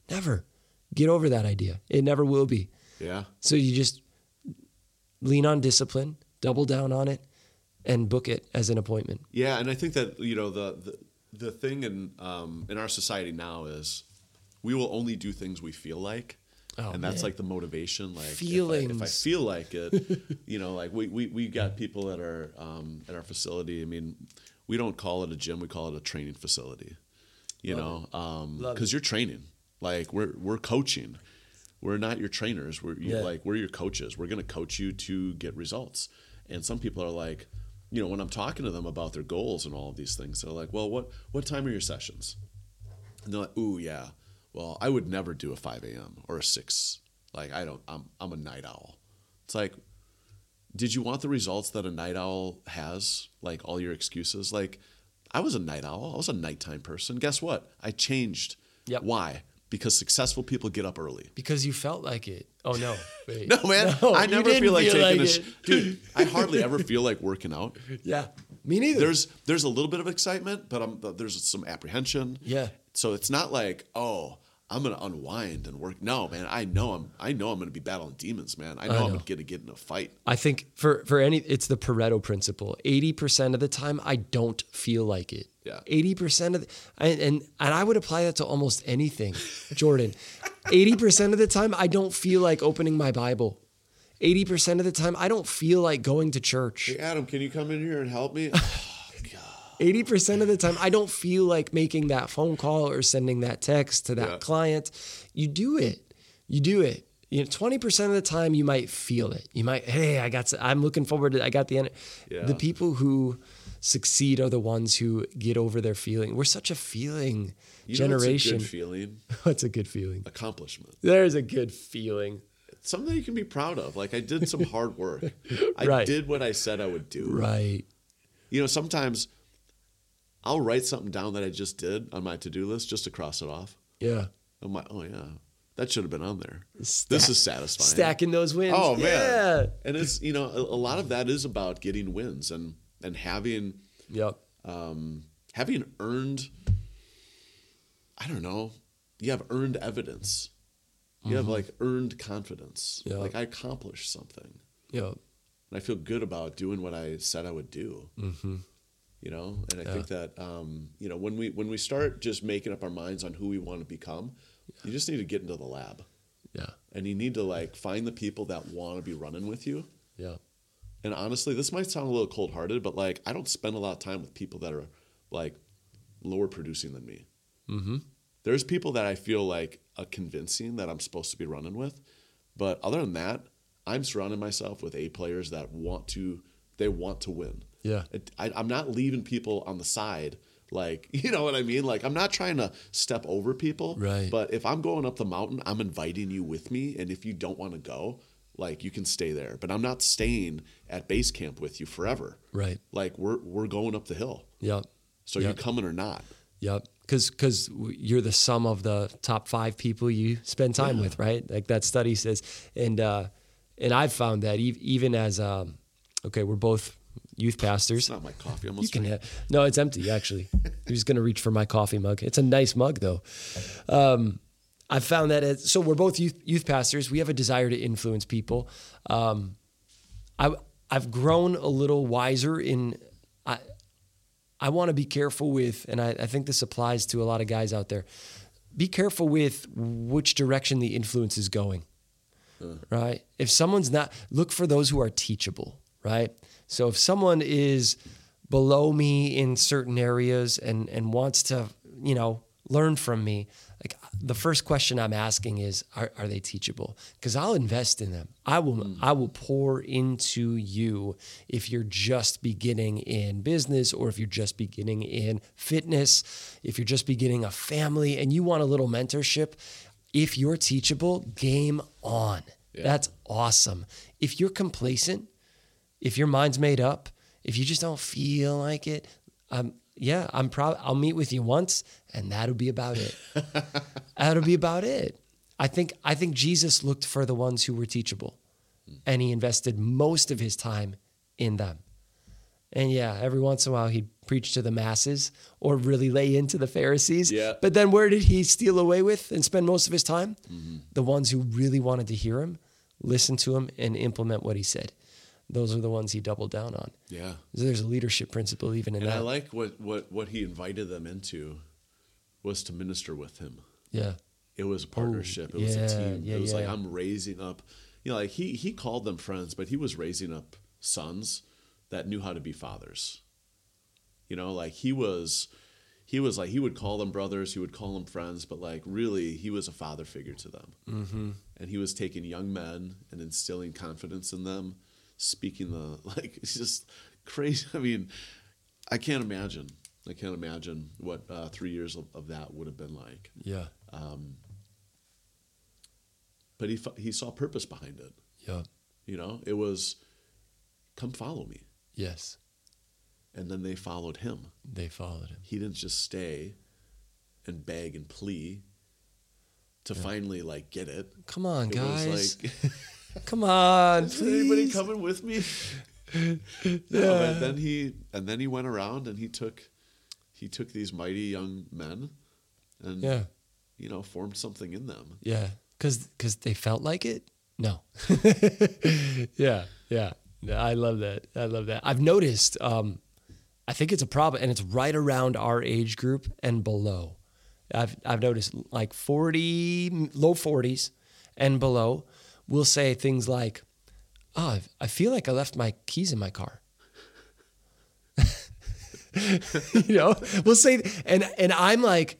Never. Get over that idea. It never will be. Yeah. So you just lean on discipline, double down on it, and book it as an appointment. Yeah, and I think that you know the the, the thing in um, in our society now is we will only do things we feel like. Oh, and that's man. like the motivation. Like if I- if I, feel like it, you know, like we, we, we got people at our um, at our facility. I mean, we don't call it a gym; we call it a training facility. You Love know, um, because you're training. Like we're we're coaching. We're not your trainers. We're you, Yeah. like we're your coaches. We're going to coach you to get results. And some people are like, you know, when I'm talking to them about their goals and all of these things, they're like, "Well, what what time are your sessions?" And they're like, "Ooh, yeah. Well, I would never do a 5 a.m. or a 6. Like I don't. I'm I'm a night owl. It's like, did you want the results that a night owl has? Like all your excuses. Like I was a night owl. I was a nighttime person. Guess what? I changed. Yep. Why? Because successful people get up early. Because you felt like it. Oh no. Wait. No, man. No, I never feel like taking like a sh- dude. I hardly ever feel like working out. Yeah. Me neither. There's there's a little bit of excitement, but I'm, there's some apprehension. Yeah. So it's not like oh I'm gonna unwind and work. No, man. I know I'm I know I'm gonna be battling demons, man. I know, I I'm gonna get to get in a fight. I think for for any it's the Pareto principle. 80% of the time I don't feel like it. Yeah. 80% of the, and, and and I would apply that to almost anything. Jordan. 80% of the time I don't feel like opening my Bible. 80% of the time I don't feel like going to church. Hey Adam, can you come in here and help me? 80% of the time I don't feel like making that phone call or sending that text to that Yeah. client. You do it. You do it. You know, 20% of the time you might feel it. You might, hey, I got, I'm looking forward to, I got the, end. Yeah. the people who succeed are the ones who get over their feeling. We're such a feeling You know what's a generation. good feeling, What's a good feeling? accomplishment. There's a good feeling. Something you can be proud of. Like I did some hard work. I Right. did what I said I would do. Right. You know, sometimes I'll write something down that I just did on my to-do list just to cross it off. Yeah. I'm like, oh yeah, that should have been on there. Stack- this is satisfying. Stacking those wins. Oh man, Yeah. and it's you know a, a lot of that is about getting wins and and having Yep. um, having earned. I don't know. You have earned evidence. You have like earned confidence. Yeah. Like I accomplished something, Yeah. and I feel good about doing what I said I would do. Mm-hmm. You know, and I think that um, you know when we when we start just making up our minds on who we want to become, you just need to get into the lab. Yeah. and you need to like find the people that want to be running with you. Yeah. And honestly, this might sound a little cold hearted, but like I don't spend a lot of time with people that are like lower producing than me. Mm-hmm. There's people that I feel like a convincing that I'm supposed to be running with, but other than that, I'm surrounding myself with A players that want to they want to win. Yeah. It, I, I'm not leaving people on the side. Like, you know what I mean? Like, I'm not trying to step over people. Right. But if I'm going up the mountain, I'm inviting you with me. And if you don't want to go, like, you can stay there. But I'm not staying at base camp with you forever. Right. Like, we're, we're going up the hill. Yep. So Yep. you coming or not? Yep. Because because you're the sum of the top five people you spend time Yeah. with, right? Like that study says, and uh, and I've found that even as um, okay, we're both youth pastors. It's not my coffee. I'm You can have no, it's empty actually. I'm just gonna reach for my coffee mug. It's a nice mug though. Um, I've found that as, so we're both youth youth pastors. We have a desire to influence people. Um, I I've grown a little wiser in I I want to be careful with, and I, I think this applies to a lot of guys out there. Be careful with which direction the influence is going right? If someone's not, look for those who are teachable, right? So if someone is below me in certain areas and and wants to, you know, learn from me, like the first question I'm asking is, are, are they teachable? Because I'll invest in them. I will hmm. I will pour into you if you're just beginning in business or if you're just beginning in fitness, if you're just beginning a family and you want a little mentorship, if you're teachable, game on. That's awesome. If you're complacent, if your mind's made up, if you just don't feel like it, um, yeah, I'm proud. I'll meet with you once, and that'll be about it. that'll be about it. I think. I think Jesus looked for the ones who were teachable, and he invested most of his time in them. And yeah, every once in a while he'd preach to the masses or really lay into the Pharisees. Yeah. But then where did he steal away with and spend most of his time? The ones who really wanted to hear him, listen to him, and implement what he said. Those are the ones he doubled down on. Yeah. There's a leadership principle even in And that. I like what, what, what he invited them into was to minister with him. yeah. It was a partnership. it was yeah, a team. yeah, it was like. I'm raising up. You know, like he he called them friends, but he was raising up sons that knew how to be fathers. You know, like he was he was like he would call them brothers, he would call them friends, but like really he was a father figure to them. Mm-hmm. And he was taking young men and instilling confidence in them, speaking the like it's just crazy. I mean, I can't imagine. I can't imagine what uh, three years of, of that would have been like Yeah. Um, but he he saw purpose behind it. Yeah. You know, it was come follow me, Yes. and then they followed him. They followed him. He didn't just stay and beg and plea to finally like get it. Come on, It guys. was like, Come on. is anybody coming with me? no, but then he and then he went around and he took he took these mighty young men and Yeah. you know formed something in them. Yeah, because because they felt like it. No. yeah, yeah. Yeah, I love that. I love that. I've noticed. Um, I think it's a problem, and it's right around our age group and below. I've I've noticed like forty, low forties, and below, will say things like, "Oh, I- I feel like I left my keys in my car." you know, we'll say, and and I'm like,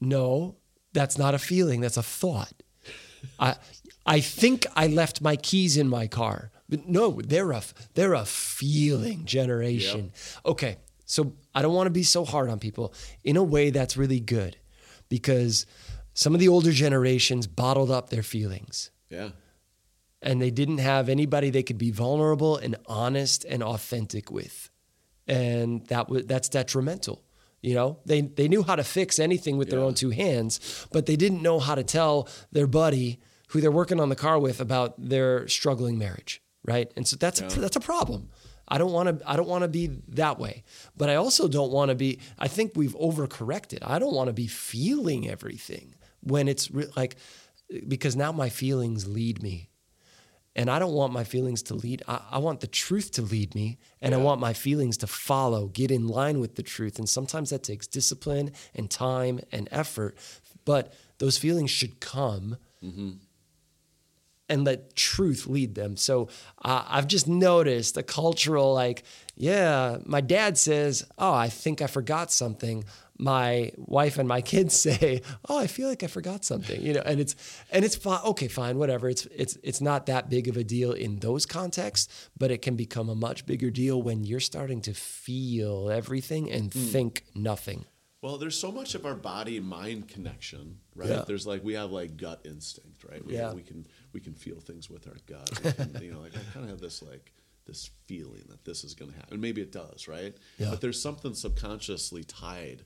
no, that's not a feeling. That's a thought. I I think I left my keys in my car. But no, they're a they're a feeling generation. Okay, so I don't want to be so hard on people. In a way, that's really good because some of the older generations bottled up their feelings Yeah. And they didn't have anybody they could be vulnerable and honest and authentic with. And that was that's detrimental you know? They they knew how to fix anything with their own two hands but they didn't know how to tell their buddy who they're working on the car with about their struggling marriage right? And so that's a, that's a problem. I don't want to I don't want to be that way. But I also don't want to be I think we've overcorrected. I don't want to be feeling everything when it's re- like because now my feelings lead me and I don't want my feelings to lead. I, I want the truth to lead me, and I want my feelings to follow, get in line with the truth. And sometimes that takes discipline and time and effort. But those feelings should come and let truth lead them. So uh, I've just noticed a cultural like, yeah, my dad says, "Oh, I think I forgot something." My wife and my kids say, "Oh, I feel like I forgot something," you know, and it's and it's fine. Okay, fine, whatever. It's it's it's not that big of a deal in those contexts, but it can become a much bigger deal when you're starting to feel everything and hmm. think nothing. Well, there's so much of our body mind connection, right? Yeah. There's like we have like gut instinct, right? We, Yeah. we can we can feel things with our gut. Can, you know, like I kind of have this like this feeling that this is going to happen. Maybe it does, right? Yeah. But there's something subconsciously tied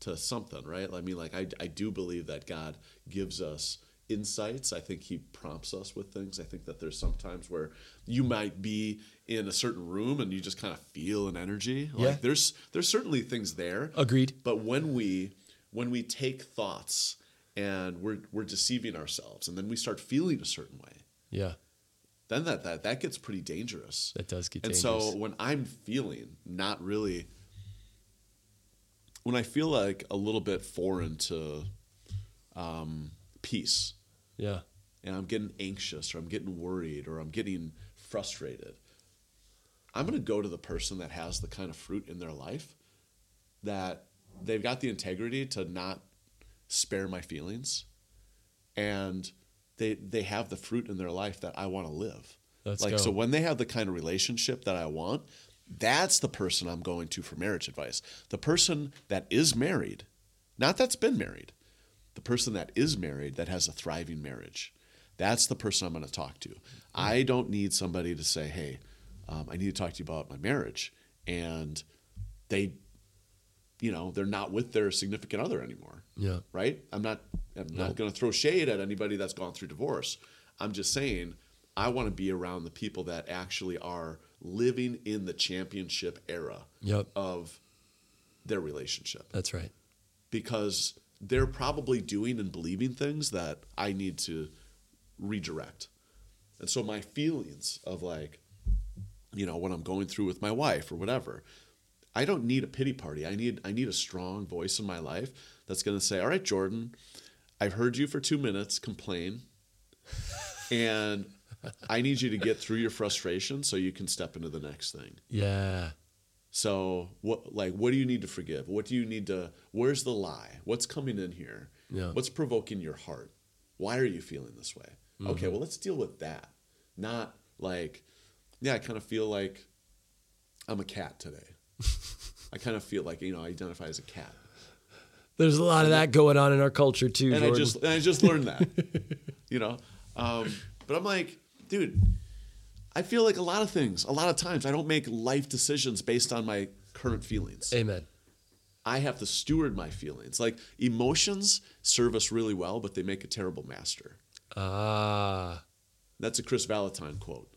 to something, right? I mean, like I I do believe that God gives us insights. I think he prompts us with things. I think that there's sometimes where you might be in a certain room and you just kind of feel an energy. Like Yeah. there's there's certainly things there. Agreed. But when we when we take thoughts and we're we're deceiving ourselves and then we start feeling a certain way, Yeah, then that that, that gets pretty dangerous. that does get and dangerous. so when I'm feeling not really when I feel like a little bit foreign to um, peace yeah, and I'm getting anxious or I'm getting worried or I'm getting frustrated, I'm going to go to the person that has the kind of fruit in their life that they've got the integrity to not spare my feelings and they they have the fruit in their life that I want to live. Let's like go. so when they have the kind of relationship that I want, that's the person I'm going to for marriage advice. The person that is married, not that's been married, the person that is married that has a thriving marriage. That's the person I'm going to talk to. I don't need somebody to say, "Hey, um, I need to talk to you about my marriage," and they, you know, they're not with their significant other anymore yeah, right? I'm not I'm No. not going to throw shade at anybody that's gone through divorce. I'm just saying I want to be around the people that actually are living in the championship era Yep. of their relationship that's right. because they're probably doing and believing things that I need to redirect. And so my feelings of like, you know, what I'm going through with my wife or whatever, I don't need a pity party. I need I need a strong voice in my life that's going to say, "All right, Jordan, I've heard you for 2 minutes complain and I need you to get through your frustration so you can step into the next thing." Yeah, So what like what do you need to forgive? What do you need to where's the lie? What's coming in here? Yeah. What's provoking your heart? Why are you feeling this way? Okay, well let's deal with that. Not like yeah, I kind of feel like I'm a cat today. I kind of feel like, you know, I identify as a cat. there's a lot of that going on in our culture too. And I Jordan. just and I just learned that. you know? Um, but I'm like, dude, I feel like a lot of things, a lot of times I don't make life decisions based on my current feelings. Amen. I have to steward my feelings. Like emotions serve us really well, but they make a terrible master. Ah, That's a Kris Vallotton quote.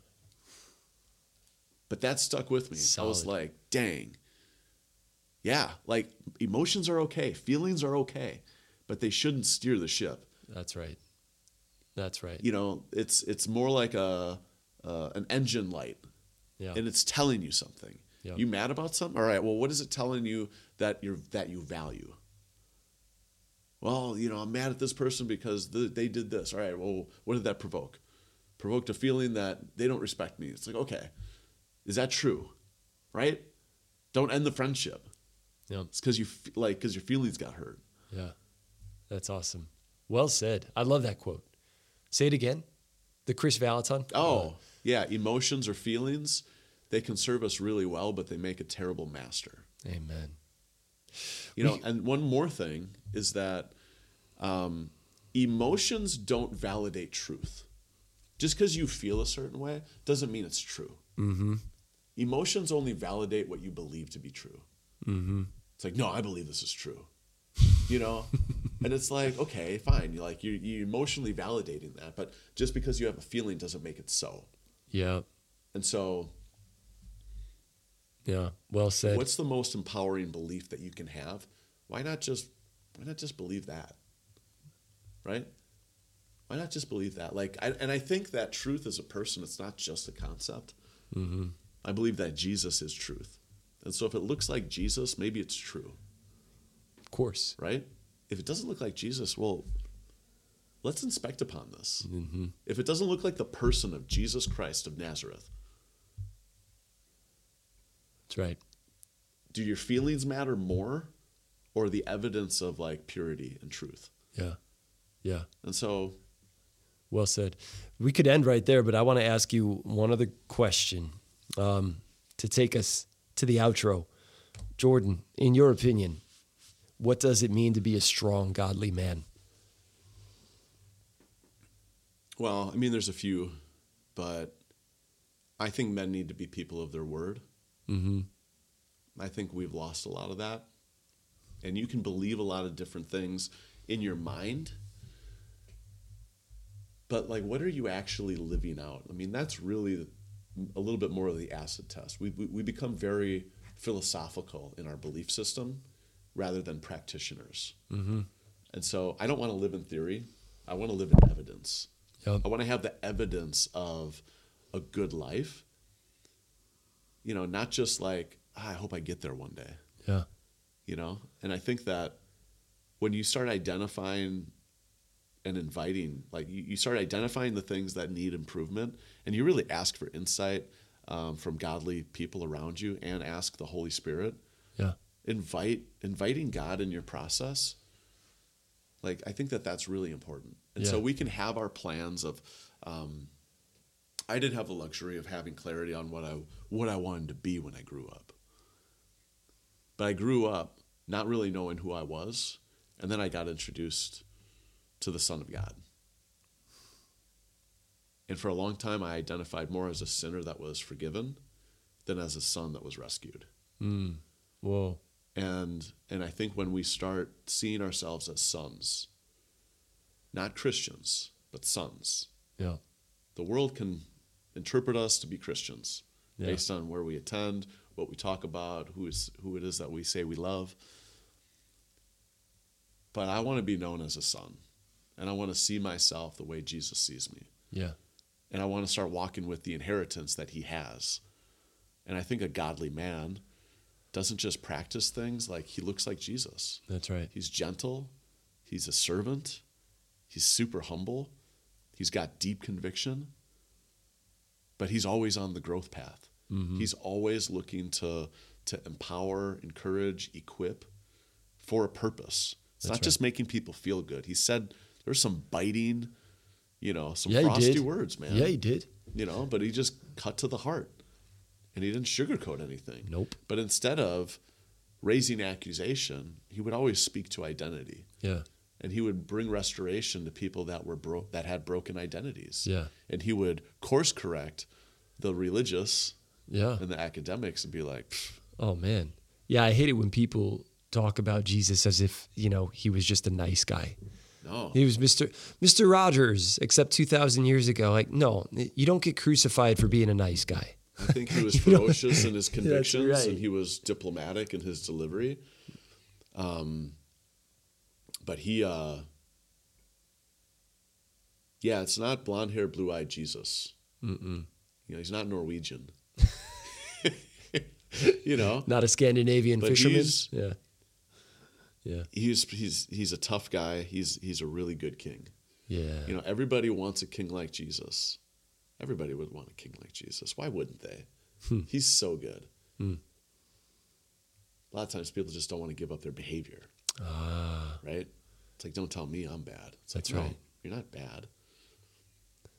But that stuck with me. I was like, dang. Yeah, like emotions are okay, feelings are okay, but they shouldn't steer the ship. that's right. That's right. You know, it's it's more like a uh, an engine light, Yeah. and it's telling you something. Yep. You mad about something? All right. Well, what is it telling you that you're that you value? Well, you know, I'm mad at this person because th- they did this. All right. Well, what did that provoke? Provoked a feeling that they don't respect me. It's like, okay, is that true? Right? Don't end the friendship. Yeah. It's because you like because your feelings got hurt. Yeah. That's awesome. Well said. I love that quote. Say it again. The Kris Vallotton. Oh, yeah. Emotions or feelings, they can serve us really well, but they make a terrible master. Amen. You know, and one more thing is that um, emotions don't validate truth. Just because you feel a certain way doesn't mean it's true. Mm-hmm. Emotions only validate what you believe to be true. Mm-hmm. It's like, no, I believe this is true. You know, and it's like, okay, fine. You're like you you emotionally validating that, but just because you have a feeling doesn't make it so. Yeah. And so, Yeah. Well said. what's the most empowering belief that you can have? Why not just why not just believe that? Right? Why not just believe that? Like, I, and I think that truth is a person. It's not just a concept. mm-hmm. I believe that Jesus is truth, and so if it looks like Jesus, maybe it's true, course. right? If it doesn't look like Jesus, well, let's inspect upon this. If it doesn't look like the person of Jesus Christ of Nazareth, That's right. do your feelings matter more or the evidence of like purity and truth? Yeah. Yeah. And so, Well said. We could end right there, but I want to ask you one other question um, to take us to the outro. Jordan, in your opinion, what does it mean to be a strong, godly man? well, I mean, there's a few, but I think men need to be people of their word. Mm-hmm. I think we've lost a lot of that. And you can believe a lot of different things in your mind. But like what are you actually living out? I mean, that's really a little bit more of the acid test. We we, we become very philosophical in our belief system rather than practitioners. Mm-hmm. And so I don't want to live in theory. I want to live in evidence. Yep. I want to have the evidence of a good life. You know, not just like, "Ah, I hope I get there one day, Yeah. you know? And I think that when you start identifying and inviting, like you, you start identifying the things that need improvement and you really ask for insight um, from godly people around you and ask the Holy Spirit. Invite, inviting God in your process. Like, I think that that's really important. And so we can have our plans of, um, I didn't have the luxury of having clarity on what I what I wanted to be when I grew up. But I grew up not really knowing who I was, and then I got introduced to the Son of God. And for a long time, I identified more as a sinner that was forgiven than as a son that was rescued. Mm. Whoa. And and I think when we start seeing ourselves as sons, not Christians, but sons, Yeah. the world can interpret us to be Christians Yeah. based on where we attend, what we talk about, who is who it is that we say we love. But I want to be known as a son, and I want to see myself the way Jesus sees me, Yeah. and I want to start walking with the inheritance that He has. And I think a godly man doesn't just practice things like he looks like Jesus. That's right. He's gentle. He's a servant. He's super humble. He's got deep conviction. But he's always on the growth path. Mm-hmm. He's always looking to to empower, encourage, equip for a purpose. It's That's not right. just making people feel good. He said there's some biting, you know, some Yeah, frosty words, man. Yeah, he did. You know, but he just cut to the heart. And he didn't sugarcoat anything. Nope. But instead of raising accusation, he would always speak to identity. Yeah. And he would bring restoration to people that were bro- that had broken identities. Yeah. And he would course correct the religious Yeah. and the academics and be like, "Pff, Oh man. Yeah, I hate it when people talk about Jesus as if, you know, he was just a nice guy. no. He was Mr. Mr. Rogers, except 2000 years ago. Like, no, you don't get crucified for being a nice guy. I think he was ferocious in his convictions right. and he was diplomatic in his delivery. Um, but he, uh, yeah, it's not blonde hair, blue eyed Jesus. Mm-mm. You know, he's not Norwegian. you know, Not a Scandinavian But fisherman. he's- Yeah. Yeah. he's he's he's a tough guy. He's he's a really good king. Yeah. You know, everybody wants a king like Jesus. Everybody would want a king like Jesus. Why wouldn't they? Hmm. He's so good. Hmm. A lot of times people just don't want to give up their behavior, Ah, right? It's like, don't tell me I'm bad. It's That's like, no, right. you're not bad.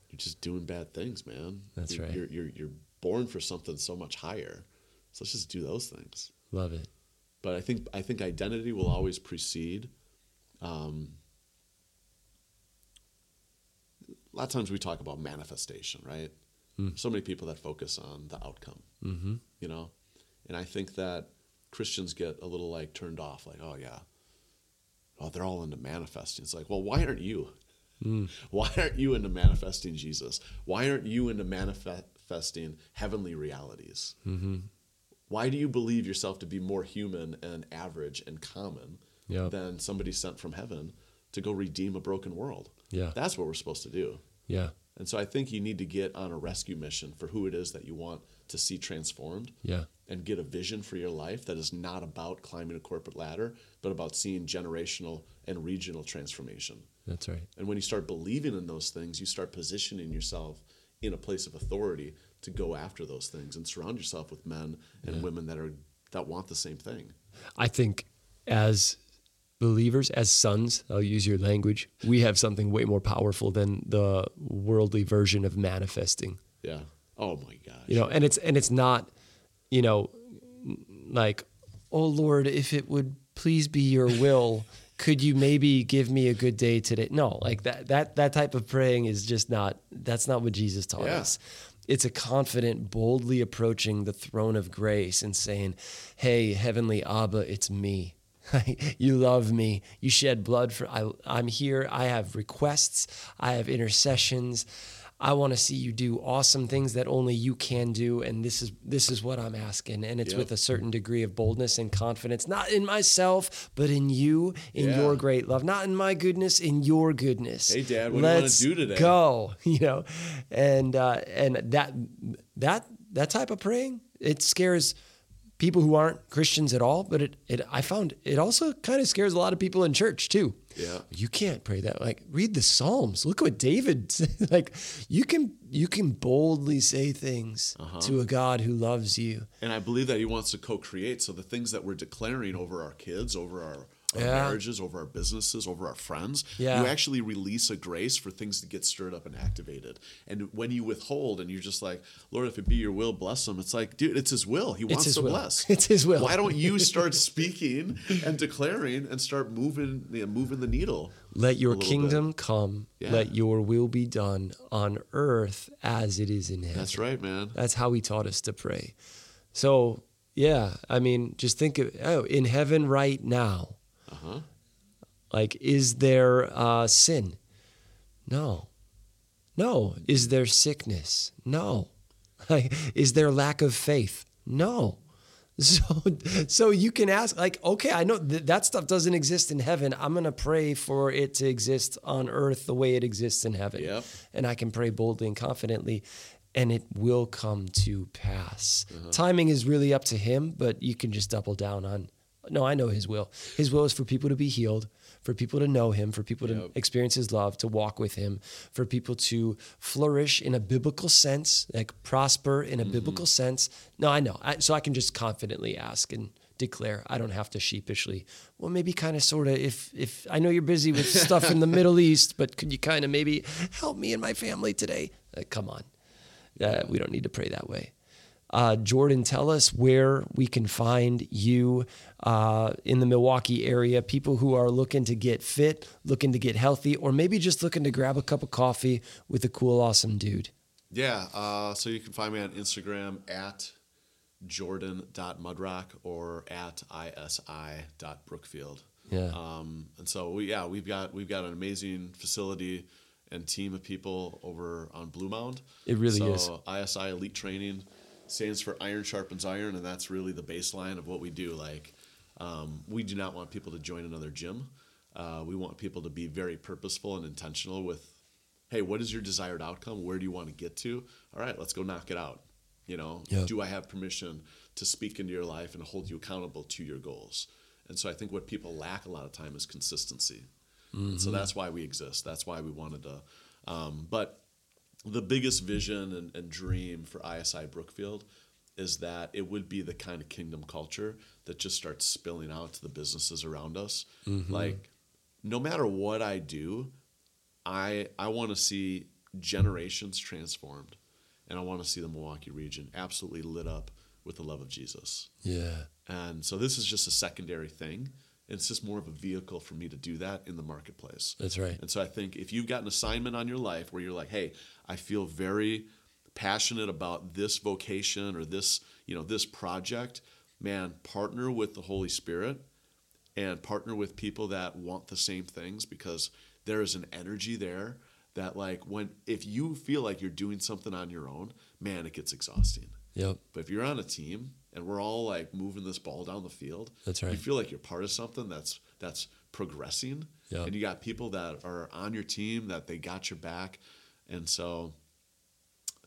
You're just doing bad things, man. That's You're- right. You're, you're, you're born for something so much higher. So let's just do those things. love it. But I think I think identity will always precede. Um, a lot of times we talk about manifestation, right? Mm. So many people that focus on the outcome, Mm-hmm. you know, and I think that Christians get a little like turned off, like, oh yeah, oh they're all into manifesting. It's like, well, why aren't you? Mm. Why aren't you into manifesting Jesus? Why aren't you into manifesting heavenly realities? Mm-hmm. Why do you believe yourself to be more human and average and common Yep. than somebody sent from heaven to go redeem a broken world? Yeah. That's what we're supposed to do. Yeah. And so I think you need to get on a rescue mission for who it is that you want to see transformed Yeah. and get a vision for your life that is not about climbing a corporate ladder, but about seeing generational and regional transformation. That's right. And when you start believing in those things, you start positioning yourself in a place of authority to go after those things and surround yourself with men and women that are that want the same thing. I think as believers, as sons, I'll use your language, we have something way more powerful than the worldly version of manifesting. Yeah. Oh my gosh. You know, and it's and it's not, you know, like, oh Lord, if it would please be your will, could you maybe give me a good day today? No, like that that that type of praying is just not that's not what Jesus taught Yeah. us. It's a confident, boldly approaching the throne of grace and saying, Hey, heavenly Abba, it's me. you love me. You shed blood for I I'm here. I have requests. I have intercessions. I want to see you do awesome things that only you can do and this is this is what I'm asking and it's with a certain degree of boldness and confidence not in myself but in you in Yeah. your great love not in my goodness in your goodness Hey, Dad, what do you wanna Let's do today? go you know and uh, and that that that type of praying it scares people who aren't Christians at all but it, it I found it also kind of scares a lot of people in church too Yeah. you can't pray that like read the psalms look what david said. like you can you can boldly say things Uh-huh. to a god who loves you And I believe that he wants to co-create. So the things that we're declaring over our kids, over our, our Yeah. marriages, over our businesses, over our friends, Yeah. you actually release a grace for things to get stirred up and activated. And when you withhold and you're just like, Lord, if it be your will, bless them. It's like, dude, it's his will. He wants to will. bless. It's his will. Why don't you start speaking and declaring and start moving, you know, moving the needle? let your kingdom come Yeah. let your will be done on earth as it is in heaven That's right, man. That's how he taught us to pray. So, yeah, I mean, just think of, oh, in heaven right now, Uh-huh. like, is there uh, sin? No. No. Is there sickness? No. Like, is there lack of faith? No. So, so you can ask, like, okay, I know th- that stuff doesn't exist in heaven. I'm going to pray for it to exist on earth the way it exists in heaven. Yep. And I can pray boldly and confidently, and it will come to pass. Uh-huh. Timing is really up to Him, but you can just double down on, no, I know His will. His will is for people to be healed, for people to know Him, for people to Yep. experience His love, to walk with Him, for people to flourish in a biblical sense, like prosper in a Mm-hmm. biblical sense. No, I know. I, so I can just confidently ask and declare. I don't have to sheepishly. Well, maybe kind of sort of if if I know you're busy with stuff in the Middle East, but could you kind of maybe help me and my family today? Uh, come on. Uh, we don't need to pray that way. Uh, Jordan, tell us where we can find you uh, in the Milwaukee area. People who are looking to get fit, looking to get healthy, or maybe just looking to grab a cup of coffee with a cool, awesome dude. Yeah, uh, so you can find me on Instagram at jordan.mudrock or at isi.brookfield. Yeah. Um, and so we yeah we've got we've got an amazing facility and team of people over on Blue Mound. It really is. ISI Elite Training stands for Iron Sharpens Iron, and that's really the baseline of what we do. Like um, we do not want people to join another gym. Uh, we want people to be very purposeful and intentional with, hey, what is your desired outcome? Where do you want to get to? All right, let's go knock it out. You know, Yeah. do I have permission to speak into your life and hold you accountable to your goals? And so I think what people lack a lot of time is consistency. And so that's why we exist. That's why we wanted to. Um, but the biggest vision and, and dream for ISI Brookfield is that it would be the kind of kingdom culture that just starts spilling out to the businesses around us. Mm-hmm. Like, no matter what I do, I I want to see generations transformed, and I want to see the Milwaukee region absolutely lit up with the love of Jesus. Yeah. And so this is just a secondary thing. It's just more of a vehicle for me to do that in the marketplace. That's right. And so I think if you've got an assignment on your life where you're like, hey, I feel very passionate about this vocation or this, you know, this project, man, partner with the Holy Spirit and partner with people that want the same things because there is an energy there that like when if you feel like you're doing something on your own, man, it gets exhausting. Yep. But if you're on a team and we're all like moving this ball down the field, That's right. You feel like you're part of something that's that's progressing, Yeah. and you got people that are on your team that they got your back, and so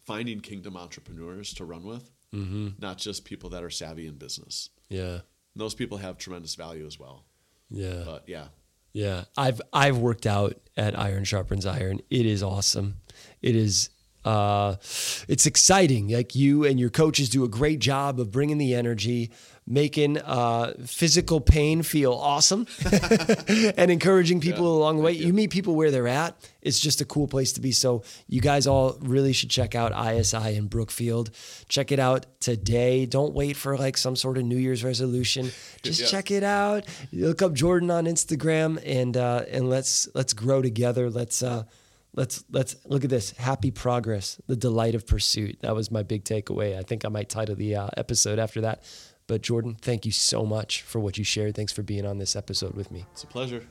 finding kingdom entrepreneurs to run with mm-hmm. not just people that are savvy in business. Yeah. And those people have tremendous value as well. Yeah. But yeah, Yeah, I've I've worked out at Iron Sharpens Iron. It is awesome. It is uh, it's exciting. Like you and your coaches do a great job of bringing the energy, making uh, physical pain feel awesome, and encouraging people Yeah, along the way. You. you. meet people where they're at. It's just a cool place to be. So you guys all really should check out ISI in Brookfield. Check it out today. Don't wait for like some sort of New Year's resolution. Just Yeah. check it out. Look up Jordan on Instagram and uh, and let's let's grow together. Let's uh, let's let's look at this. Happy progress, the delight of pursuit. That was my big takeaway. I think I might title the uh, episode after that. But Jordan, thank you so much for what you shared. Thanks for being on this episode with me. it's a pleasure.